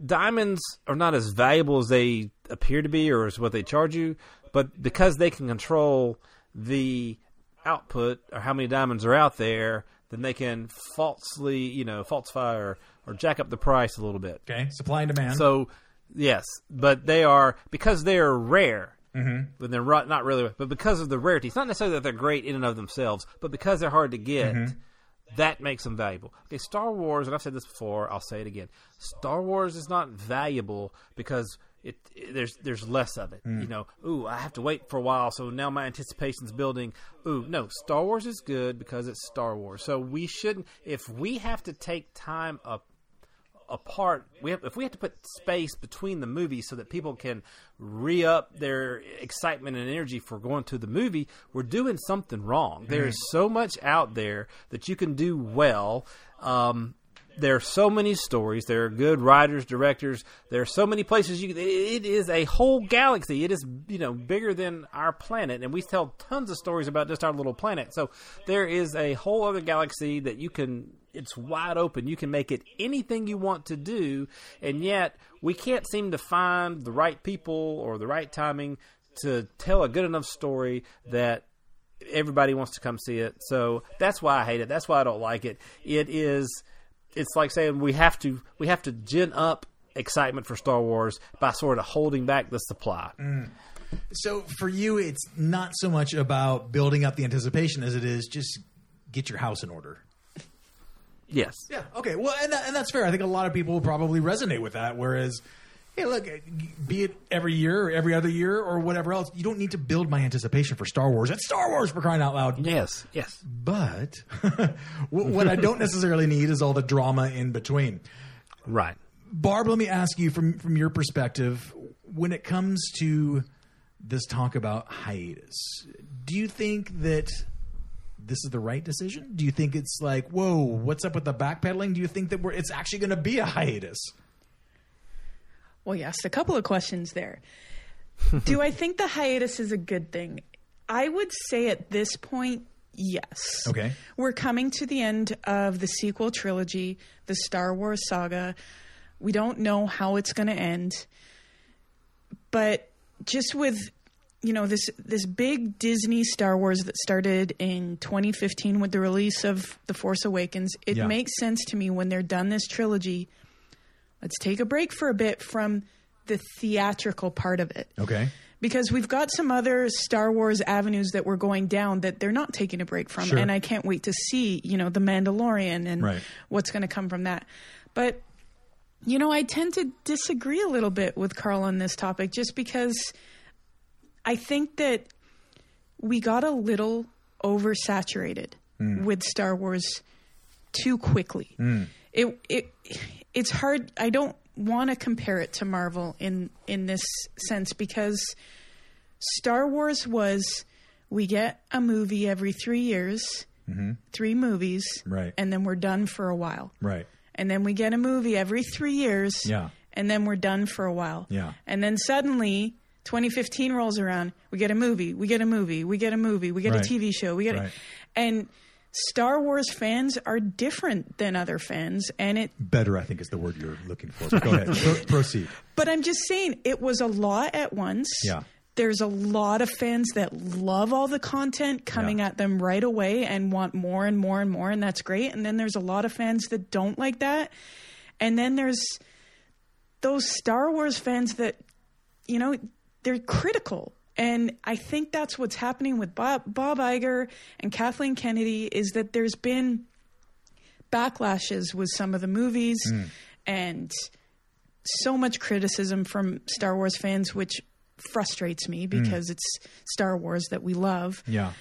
diamonds are not as valuable as they appear to be, or as what they charge you, but because they can control the output or how many diamonds are out there, then they can falsely, you know, falsify or, or jack up the price a little bit. Okay. Supply and demand. So, yes, but they are because they are rare. Mm-hmm. But they're not really, but because of the rarity. It's not necessarily that they're great in and of themselves, but because they're hard to get, that makes them valuable. Okay, Star Wars, and I've said this before, I'll say it again. Star Wars is not valuable because it, it- there's there's less of it. You know, ooh, I have to wait for a while, so now my anticipation's building. Ooh, no, Star Wars is good because it's Star Wars. So we shouldn't. If we have to take time up apart. We have, if we have to put space between the movies so that people can re up their excitement and energy for going to the movie, we're doing something wrong. There is so much out there that you can do well. Um, there are so many stories. There are good writers, directors. There are so many places you. It is a whole galaxy. It is you know bigger than our planet, and we tell tons of stories about just our little planet. So there is a whole other galaxy that you can. It's wide open. You can make it anything you want to do, and yet we can't seem to find the right people or the right timing to tell a good enough story that everybody wants to come see it. So that's why I hate it. That's why I don't like it. It is it's like saying we have to we have to gin up excitement for Star Wars by sort of holding back the supply. Mm. So for you, it's not so much about building up the anticipation as it is just get your house in order. Yes. Yeah. Okay. Well, and that, and that's fair. I think a lot of people will probably resonate with that. Whereas, hey, look, be it every year or every other year or whatever else, you don't need to build my anticipation for Star Wars. It's Star Wars for crying out loud. Yes. Yes. But what what I don't necessarily need is all the drama in between. Right. Barb, let me ask you from from your perspective, when it comes to this talk about hiatus, do you think that this is the right decision? Do you think it's like, whoa, what's up with the backpedaling? Do you think that we're, it's actually going to be a hiatus? Well, you asked a couple of questions there. Do I think the hiatus is a good thing? I would say at this point, yes. Okay. We're coming to the end of the sequel trilogy, the Star Wars saga. We don't know how it's going to end. But just with you know this this big Disney Star Wars that started in 2015 with the release of The Force Awakens, it Yeah. makes sense to me when they're done this trilogy. Let's take a break for a bit from the theatrical part of it. Okay. Because we've got some other Star Wars avenues that we're going down that they're not taking a break from, Sure. and I can't wait to see, you know, the Mandalorian and Right. what's going to come from that. But you know, I tend to disagree a little bit with Carl on this topic, just because I think that we got a little oversaturated Hmm. with Star Wars too quickly. It it it's hard. I don't want to compare it to Marvel in in this sense because Star Wars was we get a movie every three years, three movies, Mm-hmm. Right. and then we're done for a while Right. and then we get a movie every three years. Yeah. And then we're done for a while. Yeah. And then suddenly 2015 rolls around, we get a movie, we get a movie, we get a movie, we get Right. a TV show, we get Right. a, and Star Wars fans are different than other fans and it Better, I think, is the word you're looking for. But go ahead. Pro- proceed. but I'm just saying it was a lot at once. Yeah. There's a lot of fans that love all the content coming Yeah. at them right away and want more and more and more, and that's great. And then there's a lot of fans that don't like that. And then there's those Star Wars fans that, you know, they're critical. And I think that's what's happening with Bob, Bob Iger and Kathleen Kennedy is that there's been backlashes with some of the movies hmm. and so much criticism from Star Wars fans, which frustrates me hmm. because it's Star Wars that we love. Yeah.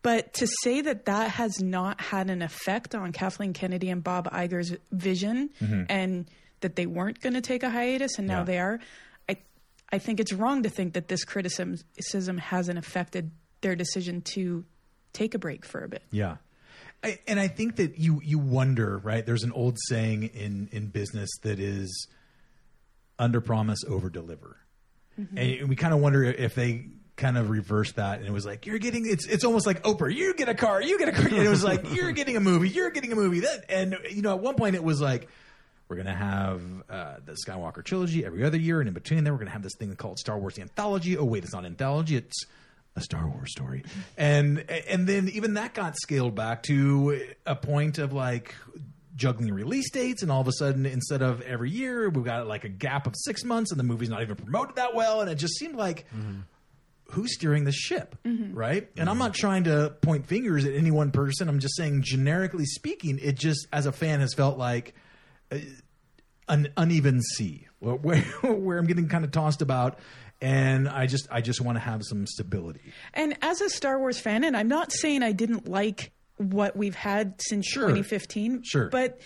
But to say that that has not had an effect on Kathleen Kennedy and Bob Iger's vision mm-hmm. and that they weren't going to take a hiatus and now Yeah. they are, I, think it's wrong to think that this criticism hasn't affected their decision to take a break for a bit. Yeah. I, and I think that you you wonder, right? There's an old saying in in business that is under promise over deliver. Mm-hmm. And we kind of wonder if they kind of reversed that and it was like you're getting it's it's almost like Oprah, you get a car, you get a car. And it was like you're getting a movie, you're getting a movie. That and you know at one point it was like we're gonna have uh, the Skywalker trilogy every other year, and in between there we're gonna have this thing called Star Wars Anthology. Oh wait, it's not anthology; it's a Star Wars story. And and then even that got scaled back to a point of like juggling release dates, and all of a sudden instead of every year we've got like a gap of six months, and the movie's not even promoted that well, and it just seemed like. Mm-hmm. Who's steering the ship, mm-hmm. right? And I'm mm-hmm. not trying to point fingers at any one person. I'm just saying, generically speaking, it just, as a fan, has felt like an uneven sea where, where, I'm getting kind of tossed about. And I just, I just want to have some stability. And as a Star Wars fan, and I'm not saying I didn't like what we've had since Sure. 2015, Sure. but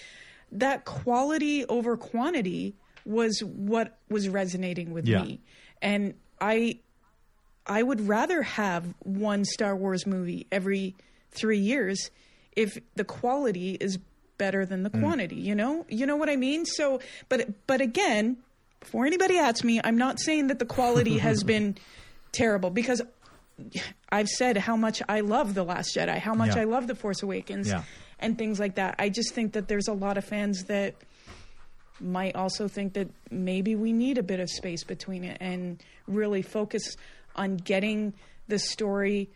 that quality over quantity was what was resonating with Yeah. me. And I I would rather have one Star Wars movie every 3 years if the quality is better than Mm. the quantity, you know? You know what I mean? So but but again, before anybody asks me, I'm not saying that the quality has been terrible because I've said how much I love The Last Jedi, how much Yeah. I love The Force Awakens, Yeah. and things like that. I just think that there's a lot of fans that might also think that maybe we need a bit of space between it and really focus on getting the story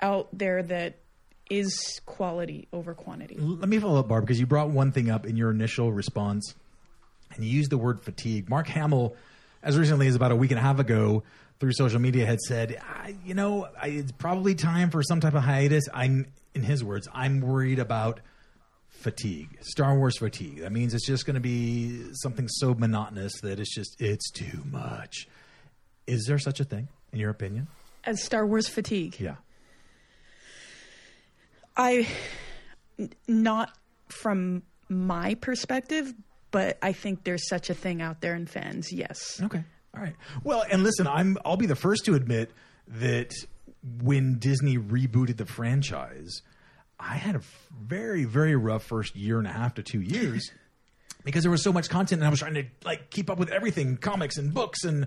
out there that is quality over quantity. Let me follow up, Barb, because you brought one thing up in your initial response, and you used the word fatigue. Mark Hamill, as recently as about a week and a half ago, through social media, had said, "I- "You know, I, it's probably time for some type of hiatus. I, in in his words, I'm worried about fatigue, Star Wars fatigue. That means it's just going to be something so monotonous that it's just it's too much. Is there such a thing, in your opinion? As Star Wars fatigue, Yeah. I not from my perspective, but I think there's such a thing out there in fans. Yes. Okay. All right. Well, and listen, I'm I'll be the first to admit that when Disney rebooted the franchise, I had a very very rough first year and a half to 2 years because there was so much content and I was trying to like keep up with everything, comics and books and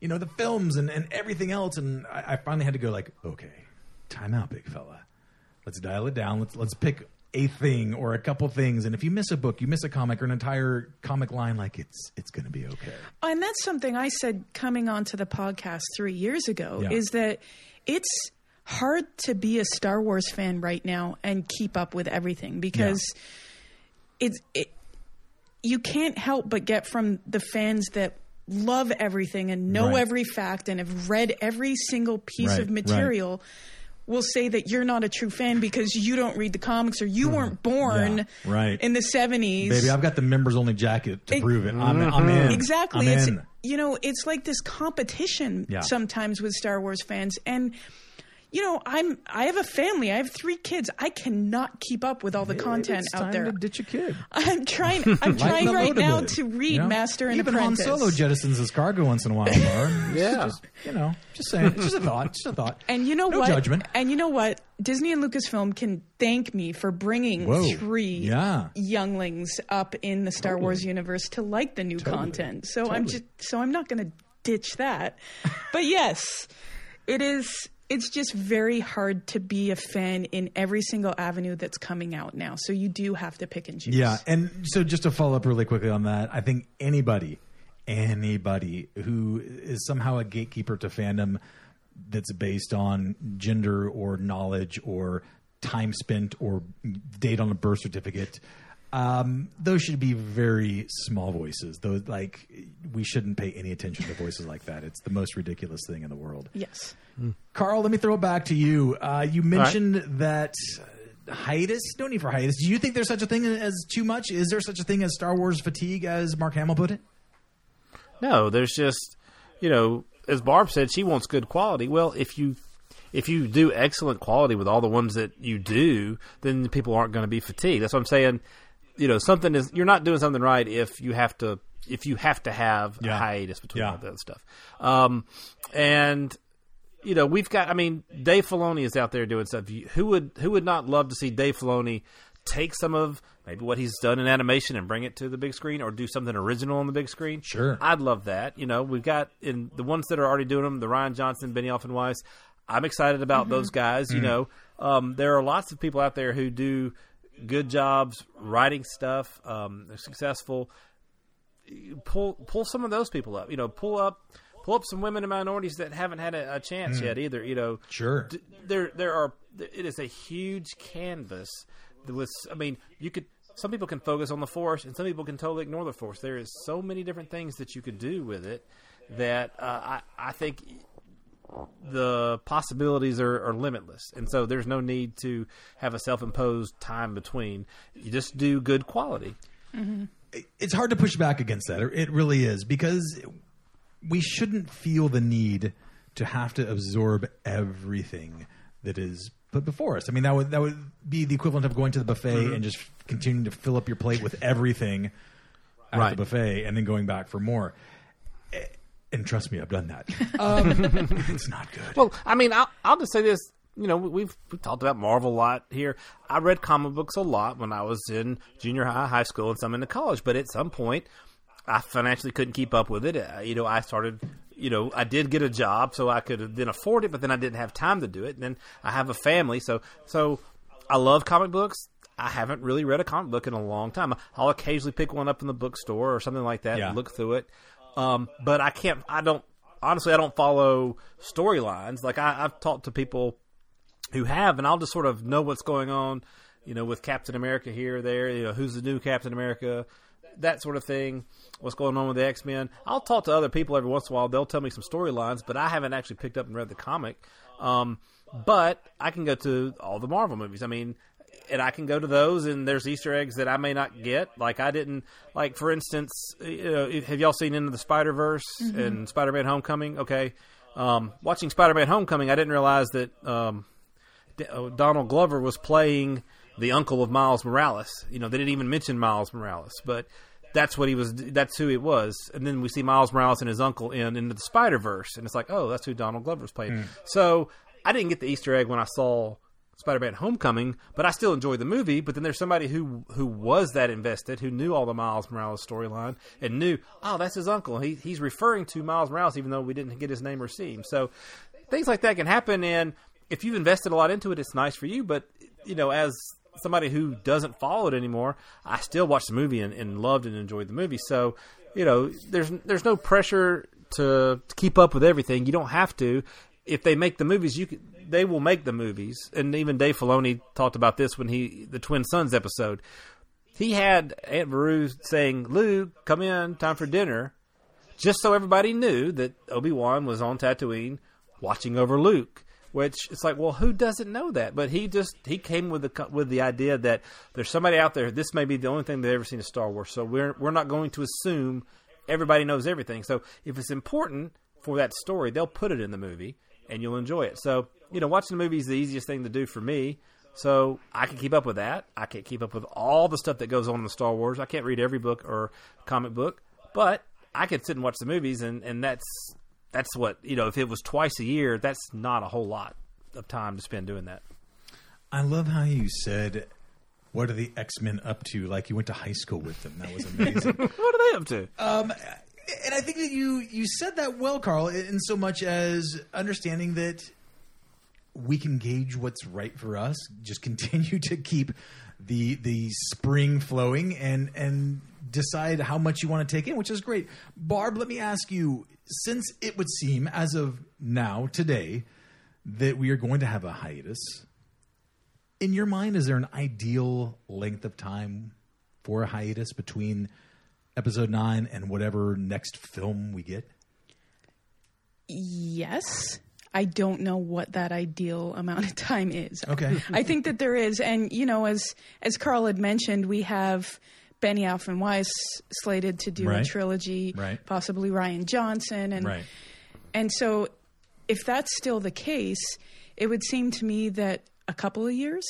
you know the films and, and everything else and I, I finally had to go like, okay, time out, big fella. Let's dial it down. Let's let's pick a thing or a couple things and if you miss a book, you miss a comic or an entire comic line like it's it's going to be okay. And that's something I said coming onto the podcast three years ago Yeah. is that it's hard to be a Star Wars fan right now and keep up with everything because it's it, you can't help but get from the fans that love everything and know Right. every fact and have read every single piece Right, of material will say that you're not a true fan because you don't read the comics or you hmm. weren't born. Yeah, right. in the 70s Baby, I've got the members only jacket to It- prove it. I'm, I'm in. Exactly. I'm it's in. you know, it's like this competition Yeah. sometimes with Star Wars fans and you know, I'm I have a family. I have 3 kids. I cannot keep up with all the content It's out time there. to ditch a kid. I'm trying I'm trying right now to read you know? Master and Even Apprentice. Han Solo jettisons his cargo once in a while. Bar. Yeah. just, you know, just saying. It's just a thought. Just a thought. and you know no what? judgment. And you know what? Disney and Lucasfilm can thank me for bringing Whoa. three Yeah. younglings up in the Star Wars universe to like the new content. So I'm just so I'm not going to ditch that. but yes, it is it's just very hard to be a fan in every single avenue that's coming out now. So you do have to pick and choose. Yeah, and so just to follow up really quickly on that, I think anybody, anybody who is somehow a gatekeeper to fandom that's based on gender or knowledge or time spent or date on a birth certificate, um, those should be very small voices. Those like we shouldn't pay any attention to voices like that. It's the most ridiculous thing in the world. Yes. Carl, let me throw it back to you. Uh, you mentioned that uh, hiatus. No need for hiatus. Do you think there's such a thing as too much? Is there such a thing as Star Wars fatigue, as Mark Hamill put it? No, there's just you know, as Barb said, she wants good quality. Well, if you if you do excellent quality with all the ones that you do, then people aren't going to be fatigued. That's what I'm saying. You know, something is you're not doing something right if you have to if you have to have Yeah. a hiatus between Yeah. all that stuff. Um, and you know, we've got. I mean, Dave Filoni is out there doing stuff. Who would who would not love to see Dave Filoni take some of maybe what he's done in animation and bring it to the big screen, or do something original on the big screen? Sure. I'd love that. You know, we've got in the ones that are already doing them, the Rian Johnson, Benioff, and Weiss. I'm excited about those guys. You know, um, there are lots of people out there who do good jobs writing stuff. Um, they're successful pull pull some of those people up. You know, pull up pull up some women and minorities that haven't had a, a chance yet either. You know, Sure. D- there there are it is a huge canvas with. I mean, you could. Some people can focus on the force, and some people can totally ignore the force. There is so many different things that you could do with it that uh, I I think the possibilities are, are limitless, and so there's no need to have a self-imposed time between. You just do good quality. Mm-hmm. It's hard to push back against that. It really is because we shouldn't feel the need to have to absorb everything that is put before us. I mean, that would that would be the equivalent of going to the buffet mm-hmm. and just continuing to fill up your plate with everything at Right. the buffet and then going back for more. And trust me, I've done that. Um, it's not good. Well, I mean, I'll, I'll just say this. You know, we've we've talked about Marvel a lot here. I read comic books a lot when I was in junior high, high school, and some into college. But at some point, I financially couldn't keep up with it. Uh, you know, I started. You know, I did get a job, so I could then afford it, but then I didn't have time to do it. And then I have a family, so so I love comic books. I haven't really read a comic book in a long time. I'll occasionally pick one up in the bookstore or something like that Yeah. and look through it. Um, but I can't. I don't. Honestly, I don't follow storylines. Like I, I've talked to people who have, and I'll just sort of know what's going on. You know, with Captain America here, or there. You know, who's the new Captain America, that sort of thing. What's going on with the X Men? I'll talk to other people every once in a while. They'll tell me some storylines, but I haven't actually picked up and read the comic. Um, but I can go to all the Marvel movies. I mean, and I can go to those, and there's Easter eggs that I may not get. Like I didn't like, for instance, you know, have y'all seen Into the Spider Verse Mhm. and Spider Man Homecoming? Okay, um, watching Spider Man Homecoming, I didn't realize that um, D- uh, Donald Glover was playing the uncle of Miles Morales. You know, they didn't even mention Miles Morales, but that's what he was. That's who it was. And then we see Miles Morales and his uncle in Into the Spider Verse, and it's like, oh, that's who Donald Glover was playing. Hmm. So I didn't get the Easter egg when I saw Spider-Man: Homecoming, but I still enjoyed the movie. But then there's somebody who who was that invested, who knew all the Miles Morales storyline, and knew, oh, that's his uncle. He, he's referring to Miles Morales, even though we didn't get his name or see him. So things like that can happen, and if you've invested a lot into it, it's nice for you. But you know, as somebody who doesn't follow it anymore, I still watched the movie and, and loved and enjoyed the movie. So you know, there's there's no pressure to, to keep up with everything. You don't have to. If they make the movies, you can, they will make the movies. And even Dave Filoni talked about this when he the Twin Suns episode. He had Aunt Beru saying, "Lou, come in, time for dinner," just so everybody knew that Obi Wan was on Tatooine watching over Luke. Which it's like, well, who doesn't know that? But he just he came with the with the idea that there's somebody out there. This may be the only thing they've ever seen of Star Wars, so we're we're not going to assume everybody knows everything. So if it's important for that story, they'll put it in the movie, and you'll enjoy it. So you know, watching the movie is the easiest thing to do for me. So I can keep up with that. I can't keep up with all the stuff that goes on in the Star Wars. I can't read every book or comic book, but I could sit and watch the movies, and and that's that's what you know. If it was twice a year, that's not a whole lot of time to spend doing that. I love how you said, "What are the X Men up to?" Like you went to high school with them. That was amazing. what are they up to? Um, and I think that you you said that well, Carl, in so much as understanding that we can gauge what's right for us. Just continue to keep the the spring flowing and and decide how much you want to take in, which is great. Barb, let me ask you: since it would seem as of now today that we are going to have a hiatus, in your mind, is there an ideal length of time for a hiatus between episode nine and whatever next film we get? Yes. I don't know what that ideal amount of time is. Okay. I think that there is, and you know, as as Carl had mentioned, we have Benioff and Weiss slated to do a trilogy, Right. possibly Rian Johnson, and Right. and so if that's still the case, it would seem to me that a couple of years,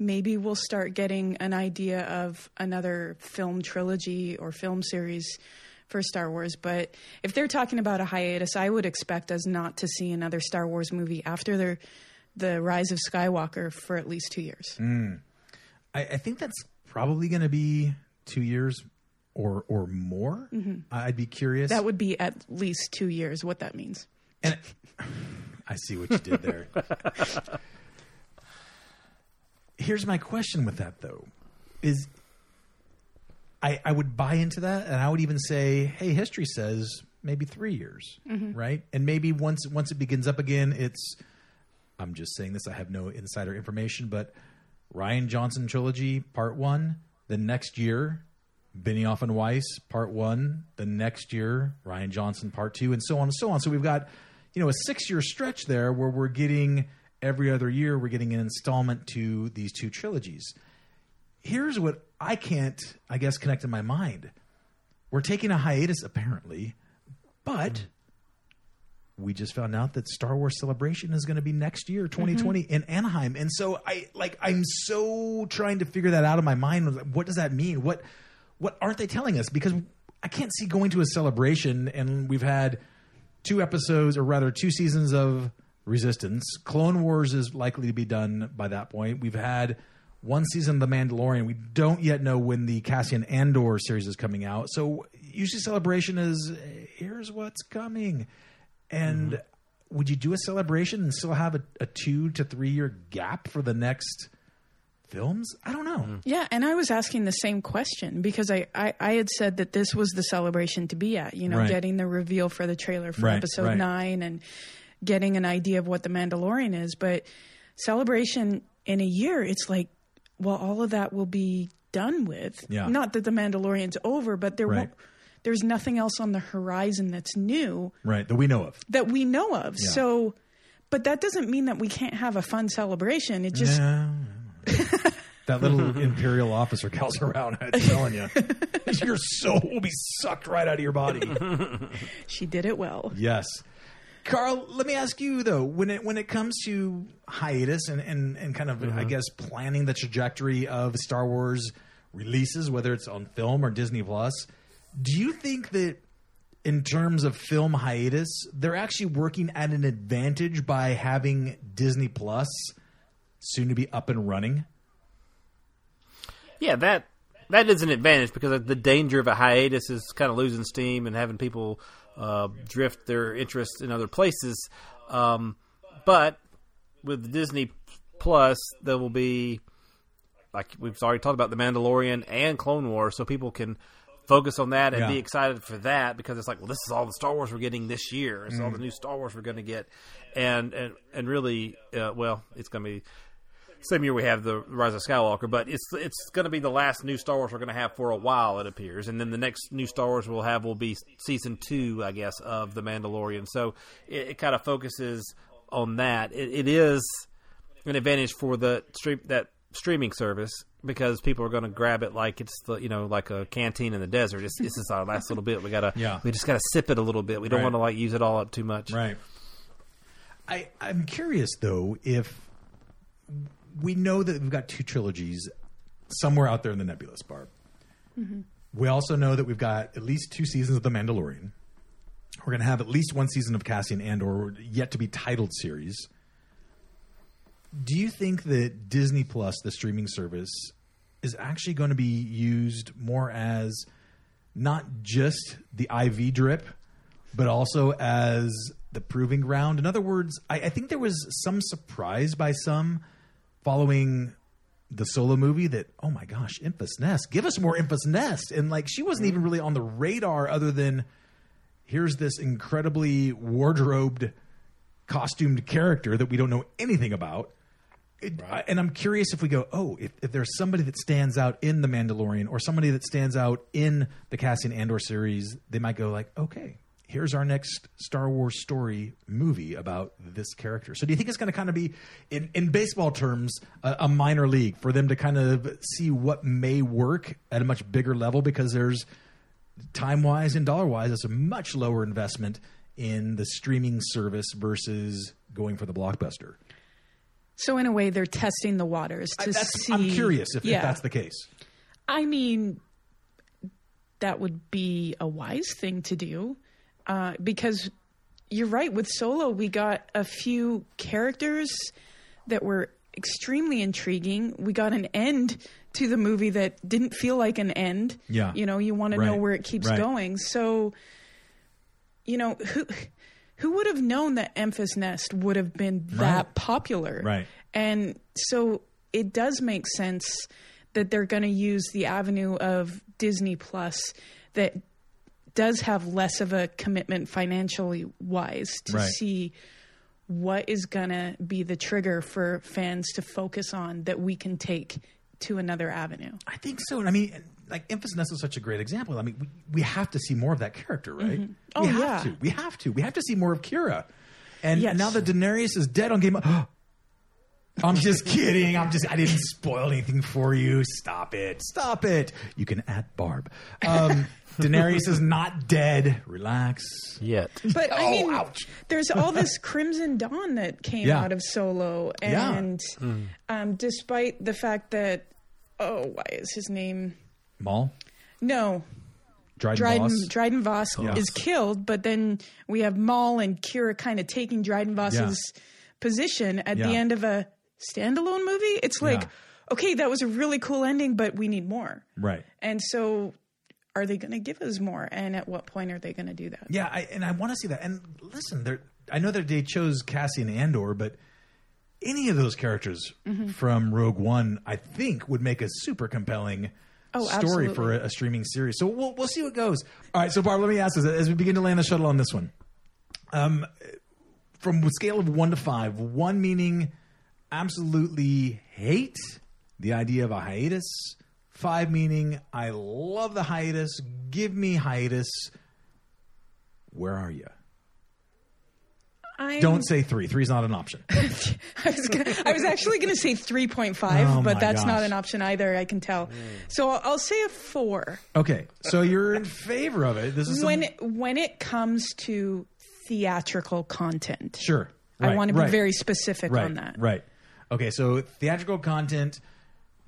maybe we'll start getting an idea of another film trilogy or film series for Star Wars. But if they're talking about a hiatus, I would expect us not to see another Star Wars movie after the the Rise of Skywalker for at least two years. Mm. I, I think that's probably going to be two years or or more. Mhm. I'd be curious. That would be at least two years. What that means. And I see what you did there. Here's my question with that though: is I I would buy into that, and I would even say, hey, history says maybe three years, Mhm. right? And maybe once once it begins up again, it's. I'm just saying this. I have no insider information, but Rian Johnson trilogy part one. The next year, Benioff and Weiss part one. The next year, Rian Johnson part two, and so on and so on. So we've got you know a six year stretch there where we're getting every other year we're getting an installment to these two trilogies. Here's what I can't, I guess, connect in my mind. We're taking a hiatus apparently, but we just found out that Star Wars Celebration is going to be next year, mm-hmm. 2020 in Anaheim. And so I like I'm so trying to figure that out in my mind. What does that mean? What what aren't they telling us? Because I can't see going to a celebration and we've had two episodes or rather two seasons of Resistance. Clone Wars is likely to be done by that point. We've had one season of The Mandalorian. We don't yet know when the Cassian Andor series is coming out. So usually celebration is here's what's coming. And mm-hmm. would you do a celebration and still have a, a two to three year gap for the next films? I don't know. Mm. Yeah, and I was asking the same question because I, I, I had said that this was the celebration to be at, you know, Right. getting the reveal for the trailer for Right, episode right. nine and getting an idea of what the Mandalorian is. But celebration in a year, it's like, well, all of that will be done with. Yeah. Not that the Mandalorian's over, but there Right. won't, there's nothing else on the horizon that's new Right, that we know of. that we know of. Yeah. So But that doesn't mean that we can't have a fun celebration. It just that little imperial officer calls around. I'm telling you, your soul will be sucked right out of your body. she did it well. Yes. Carl, let me ask you though, when it when it comes to hiatus and and, and kind of I mm-hmm. guess planning the trajectory of Star Wars releases, whether it's on film or Disney Plus, do you think that in terms of film hiatus, they're actually working at an advantage by having Disney Plus soon to be up and running? Yeah, that that is an advantage because the danger of a hiatus is kind of losing steam and having people uh, drift their interest in other places. Um, but with Disney Plus, there will be like we've already talked about the Mandalorian and Clone Wars, so people can focus on that and Yeah. be excited for that because it's like, well, this is all the Star Wars we're getting this year. It's all the new Star Wars we're going to get, and and and really, uh, well, it's going to be same year we have the Rise of Skywalker, but it's it's going to be the last new Star Wars we're going to have for a while, it appears, and then the next new Star Wars we'll have will be season two, I guess, of the Mandalorian. So it, it kind of focuses on that. It, it is an advantage for the stream that streaming service because people are going to grab it like it's the you know like a canteen in the desert. It's, this is our last little bit. We gotta Yeah. we just gotta sip it a little bit. We don't Right. want to like use it all up too much. Right. I I'm curious though if we know that we've got two trilogies somewhere out there in the nebulous Barb. Mm-hmm. We also know that we've got at least two seasons of The Mandalorian. We're going to have at least one season of Cassian Andor yet to be titled series. Do you think that Disney Plus, the streaming service, is actually going to be used more as not just the IV drip, but also as the proving ground? In other words, I, I think there was some surprise by some following the solo movie that oh my gosh, Enfys Nest, give us more Enfys Nest, and like she wasn't even really on the radar other than here's this incredibly wardrobed, costumed character that we don't know anything about. It, I- and I'm curious if we go, oh, if, if there's somebody that stands out in The Mandalorian or somebody that stands out in the Cassian Andor series, they might go like, okay, here's our next Star Wars story movie about this character. So do you think it's going to kind of be, in, in baseball terms, a, a minor league for them to kind of see what may work at a much bigger level because there's time wise and dollar wise, it's a much lower investment in the streaming service versus going for the blockbuster. So in a way, they're testing the waters to I- see. I'm curious if, if that's the case. I mean, that would be a wise thing to do uh, because you're right. With Solo, we got a few characters that were extremely intriguing. We got an end to the movie that didn't feel like an end. Yeah. You know, you want to know where it keeps Right. going. So, you know, who who would have known that Enfys Nest would have been that Right. popular? Right. And so it does make sense that they're going to use the avenue of Disney Plus that does have less of a commitment financially wise to Right. see what is going to be the trigger for fans to focus on that we can take to another avenue. I think so. I mean, like Enfys Nest is such a great example. I mean, we, we have to see more of that character, right? Mm-hmm. Oh, we have yeah. to. We have to. We have to see more of Qi'ra. And Yes. now that Daenerys is dead on Game of I'm just kidding. I'm just I didn't spoil anything for you. Stop it. Stop it. You can at Barb. Um, Daenerys is not dead. Relax. Yet. But I Oh, mean, ouch. there's all this Crimson Dawn that came Yeah. out of Solo, Yeah. and um, despite the fact that oh, why is his name? Maul. No, Dryden, Dryden Voss. Dryden Voss Yes. is killed, but then we have Maul and Qi'ra kind of taking Dryden Voss's position at the end of a standalone movie. It's like, Yeah. okay, that was a really cool ending, but we need more. Right. And so, are they going to give us more? And at what point are they going to do that? Yeah, I, and I want to see that. And listen, I know that they chose Cassian Andor, but any of those characters Mm-hmm. from Rogue One, I think, would make a super compelling Oh, story for a, a streaming series. So we'll we'll see what goes. All right, so Barb, let me ask this as we begin to land the shuttle on this one. Um, from a scale of one to five, one meaning absolutely hate the idea of a hiatus. Five meaning I love the hiatus. Give me hiatus. Where are you? I'm, Don't say three. Three's not an option. I was, gonna, I was actually going to say 3.5, Oh but that's not an option either, I can tell. So I'll, I'll say a 4. Okay, so you're in favor of it. This is some- When when it comes to theatrical content. sure. I Right, want to be right, very specific right, on that. Right. Okay, so theatrical content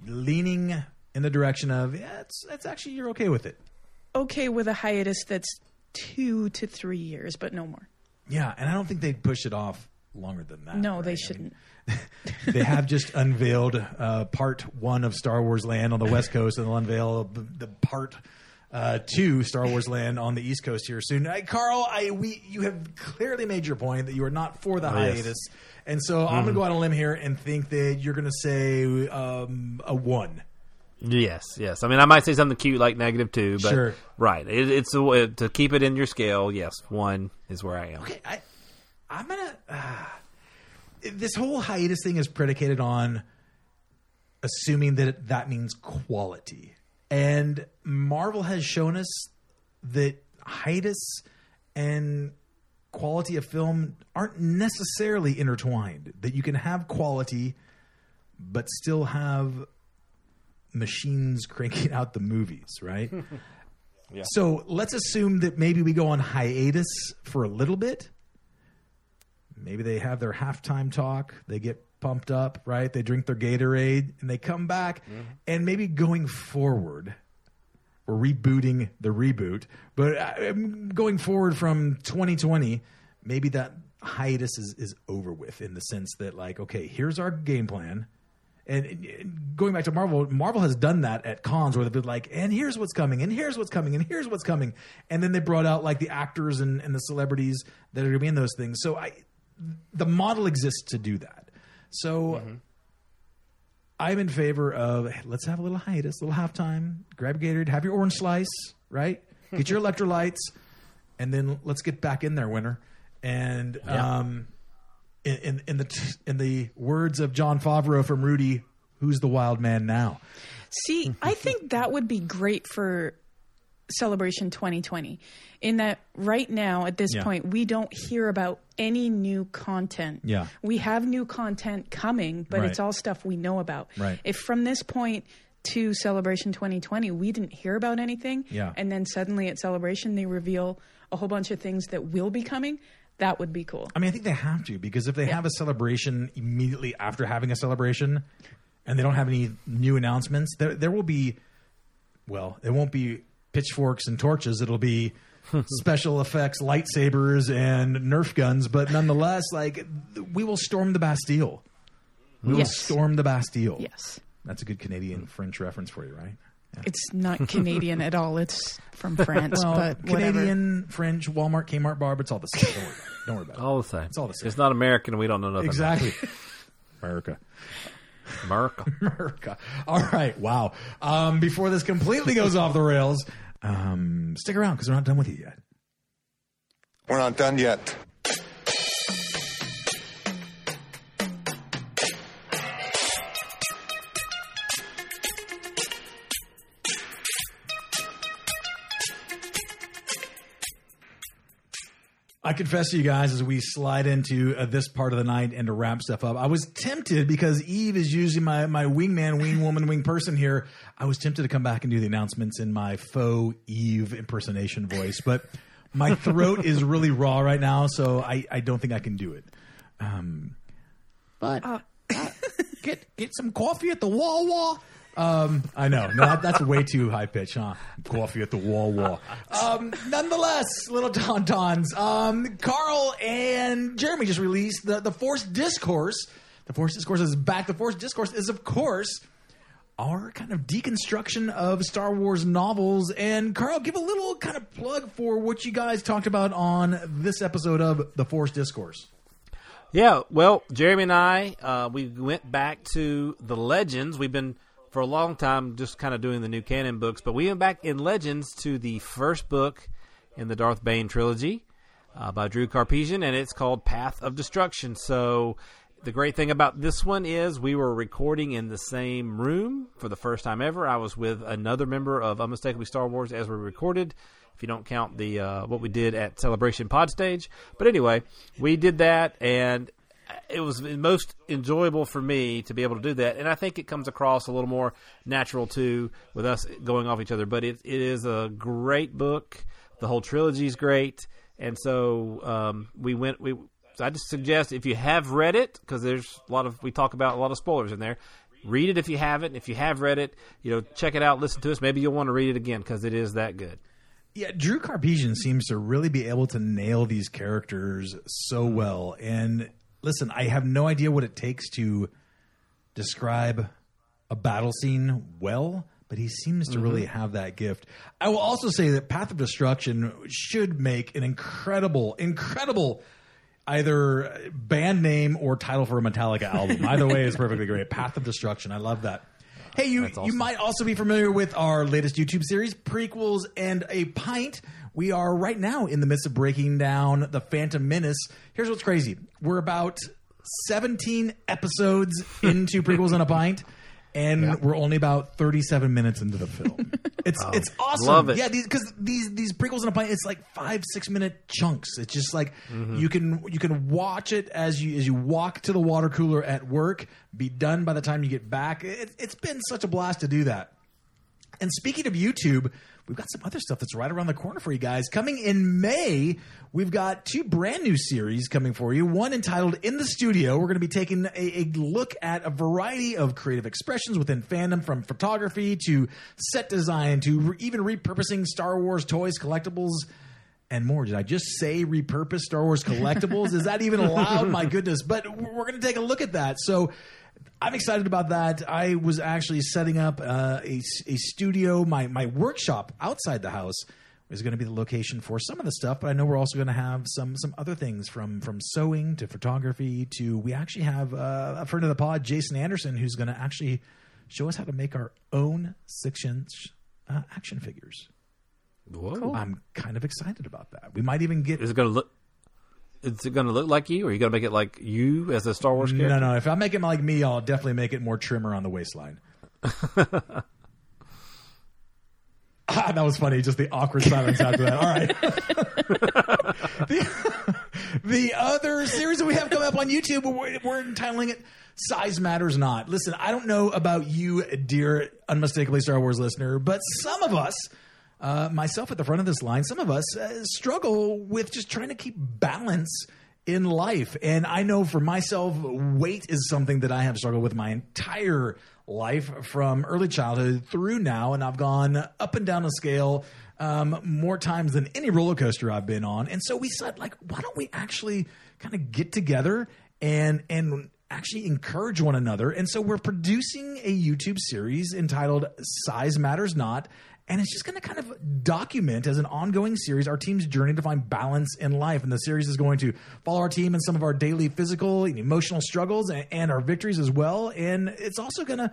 leaning in the direction of yeah, it's it's actually you're okay with it. Okay with a hiatus that's 2 to 3 years, but no more. Yeah, and I don't think they'd push it off longer than that. No, right? they shouldn't. mean, they have just unveiled uh, part one of Star Wars Land on the West Coast, and they'll unveil the, the part uh, two Star Wars Land on the East Coast here soon. I, Carl, I we you have clearly made your point that you are not for the Oh, yes. And so I'm going to go out on a limb here and think that you're going to say um, a one. Yes, yes. I mean, I might say something cute like negative two, but Sure. right. It, it's a, way- to keep it in your scale. Yes, one is where I am. Okay, I, I'm gonna. Uh, this whole hiatus thing is predicated on assuming that it, that means quality, and Marvel has shown us that hiatus and quality of film aren't necessarily intertwined. That you can have quality, but still have machines cranking out the movies, right? So let's assume that maybe we go on hiatus for a little bit. Maybe they have their halftime talk. They get pumped up, right? They drink their Gatorade and they come back. Mm-hmm. And maybe going forward, we're rebooting the reboot, but uh, going forward from 2020, maybe that hiatus is, is over with in the sense that, like, okay, here's our game plan. And and going back to Marvel, Marvel has done that at cons where they've been like, and here's what's coming, and here's what's coming, and here's what's coming. And then they brought out like the actors and, and the celebrities that are going to be in those things. So I, the model exists to do that. So I'm in favor of let's have a little hiatus, a little halftime, grab a Gatorade, have your orange slice, right? Get your electrolytes, and then let's get back in there, winner. And um, in, in, in the t- in the words of Jon Favreau from Rudy, who's the wild man now? See, I think that would be great for Celebration 2020 in that right now at this Yeah. point we don't hear about any new content. Yeah. We have new content coming, but Right. it's all stuff we know about. Right. If from this point to Celebration 2020 we didn't hear about anything Yeah. and then suddenly at Celebration they reveal a whole bunch of things that will be coming, that would be cool. I mean, I think they have to because if they have a celebration immediately after having a celebration, and they don't have any new announcements, there there will be, well, it won't be pitchforks and torches. It'll be hmm. special effects, lightsabers, and Nerf guns. But nonetheless, like we will storm the Bastille. We will Yes. storm the Bastille. Yes. That's a good Canadian French reference for you, right? It's not Canadian at all. It's from France, Well, but whatever. Canadian, French, Walmart, Kmart, Barb, it's all the same. Don't worry about it. Don't worry about it. All the same. It's all the same. It's not American. and We don't know nothing. about it. Exactly. America. America. America. All right. Wow. Um, before this completely goes off the rails, um, stick around because we're not done with you yet. We're not done yet. I confess to you guys as we slide into uh, this part of the night and to wrap stuff up, I was tempted because Eve is usually my, my wingman, wing woman, wing person here. I was tempted to come back and do the announcements in my faux Eve impersonation voice, but my throat is really raw right now, so I, I don't think I can do it. Um, but uh, get get some coffee at the Wawa. Um, I know, no, that, that's way too high pitch, huh? Coffee at the wall, wall. Um, nonetheless, little tauntauns. Um, Carl and Jeremy just released the the Force Discourse. The Force Discourse is back. The Force Discourse is, of course, our kind of deconstruction of Star Wars novels. And Carl, give a little kind of plug for what you guys talked about on this episode of the Force Discourse. Yeah, well, Jeremy and I, uh, we went back to the Legends. We've been for a long time just kind of doing the new canon books, but we went back in Legends to the first book in the Darth Bane trilogy uh, by Drew Karpyshyn, and it's called Path of Destruction. So. The great thing about this one is we were recording in the same room for the first time ever. I was with another member of Unmistakably Star Wars as we recorded, if you don't count the uh, what we did at Celebration Pod Stage. But anyway, we did that, and it was most enjoyable for me to be able to do that. And I think it comes across a little more natural too with us going off each other. But it, it is a great book. The whole trilogy is great, and so um, we went. We so I just suggest if you have read it because there's a lot of we talk about a lot of spoilers in there. Read it if you haven't. If you have read it, you know, check it out, listen to us. Maybe you'll want to read it again because it is that good. Yeah, Drew Karpyshyn seems to really be able to nail these characters so well. And listen, I have no idea what it takes to describe a battle scene well, but he seems to mm-hmm. really have that gift. I will also say that Path of Destruction should make an incredible, incredible either band name or title for a Metallica album. Either way is perfectly great. Path of Destruction. I love that. Hey, you awesome. you might also be familiar with our latest YouTube series, Prequels and a Pint. We are right now in the midst of breaking down the Phantom Menace. Here's what's crazy: we're about 17 episodes into Prequels and a Pint and yeah. we're only about 37 minutes into the film. It's oh, it's awesome. Love it. Yeah, because these, these these prequels in a pint, it's like five six minute chunks. It's just like mm-hmm. you can you can watch it as you as you walk to the water cooler at work. Be done by the time you get back. It, it's been such a blast to do that. And speaking of YouTube, we've got some other stuff that's right around the corner for you guys. Coming in May, we've got two brand new series coming for you. One entitled In the Studio. We're going to be taking a, a look at a variety of creative expressions within fandom, from photography to set design to re- even repurposing Star Wars toys, collectibles and more. Did I just say repurpose Star Wars collectibles? Is that even allowed? My goodness. But we're going to take a look at that. So I'm excited about that. I was actually setting up uh, a, a studio. My my workshop outside the house is going to be the location for some of the stuff, but I know we're also going to have some some other things from from sewing to photography to. We actually have uh, a friend of the pod, Jason Anderson, who's going to actually show us how to make our own six inch uh, action figures. Whoa! Cool. I'm kind of excited about that. We might even get. Is it going to look? Is it going to look like you, or are you going to make it like you as a Star Wars character? No, no. If I make it like me, I'll definitely make it more trimmer on the waistline. ah, that was funny. Just the awkward silence after that. All right. the, the, other series that we have coming up on YouTube, we're, we're entitling it Size Matters Not. Listen, I don't know about you, dear unmistakably Star Wars listener, but some of us – uh, myself at the front of this line, some of us uh, struggle with just trying to keep balance in life. And I know for myself, weight is something that I have struggled with my entire life from early childhood through now. And I've gone up and down the scale um, more times than any roller coaster I've been on. And so we said, like, why don't we actually kind of get together and, and, actually encourage one another. And so we're producing a YouTube series entitled Size Matters Not and it's just going to kind of document as an ongoing series our team's journey to find balance in life. And the series is going to follow our team in some of our daily physical and emotional struggles and, and our victories as well. And it's also going to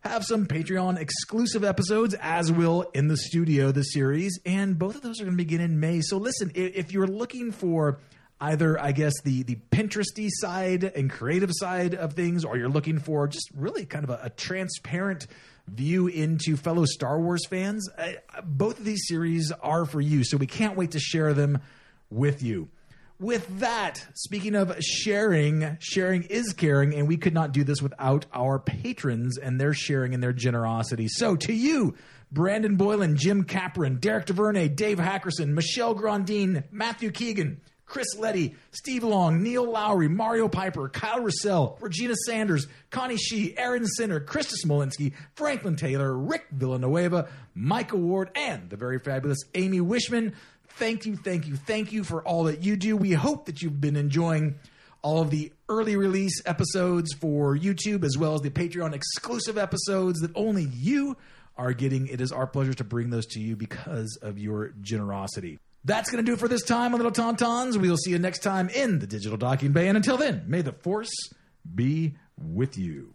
have some Patreon exclusive episodes, as will in the studio the series. And both of those are going to begin in May. So listen, if you're looking for either I guess the the Pinteresty side and creative side of things, or you're looking for just really kind of a, a transparent view into fellow Star Wars fans, uh, both of these series are for you. So we can't wait to share them with you. With that, speaking of sharing, sharing is caring, and we could not do this without our patrons and their sharing and their generosity. So to you, Brandon Boylan, Jim Capron, Derek DeVernay, Dave Hackerson, Michelle Grandine, Matthew Keegan, Chris Letty, Steve Long, Neil Lowry, Mario Piper, Kyle Russell, Regina Sanders, Connie Shee, Aaron Sinner, Krista Smolinski, Franklin Taylor, Rick Villanueva, Michael Ward, and the very fabulous Amy Wishman. Thank you, thank you, thank you for all that you do. We hope that you've been enjoying all of the early release episodes for YouTube as well as the Patreon exclusive episodes that only you are getting. It is our pleasure to bring those to you because of your generosity. That's going to do it for this time on Little Tauntauns. We will see you next time in the Digital Docking Bay. And until then, may the Force be with you.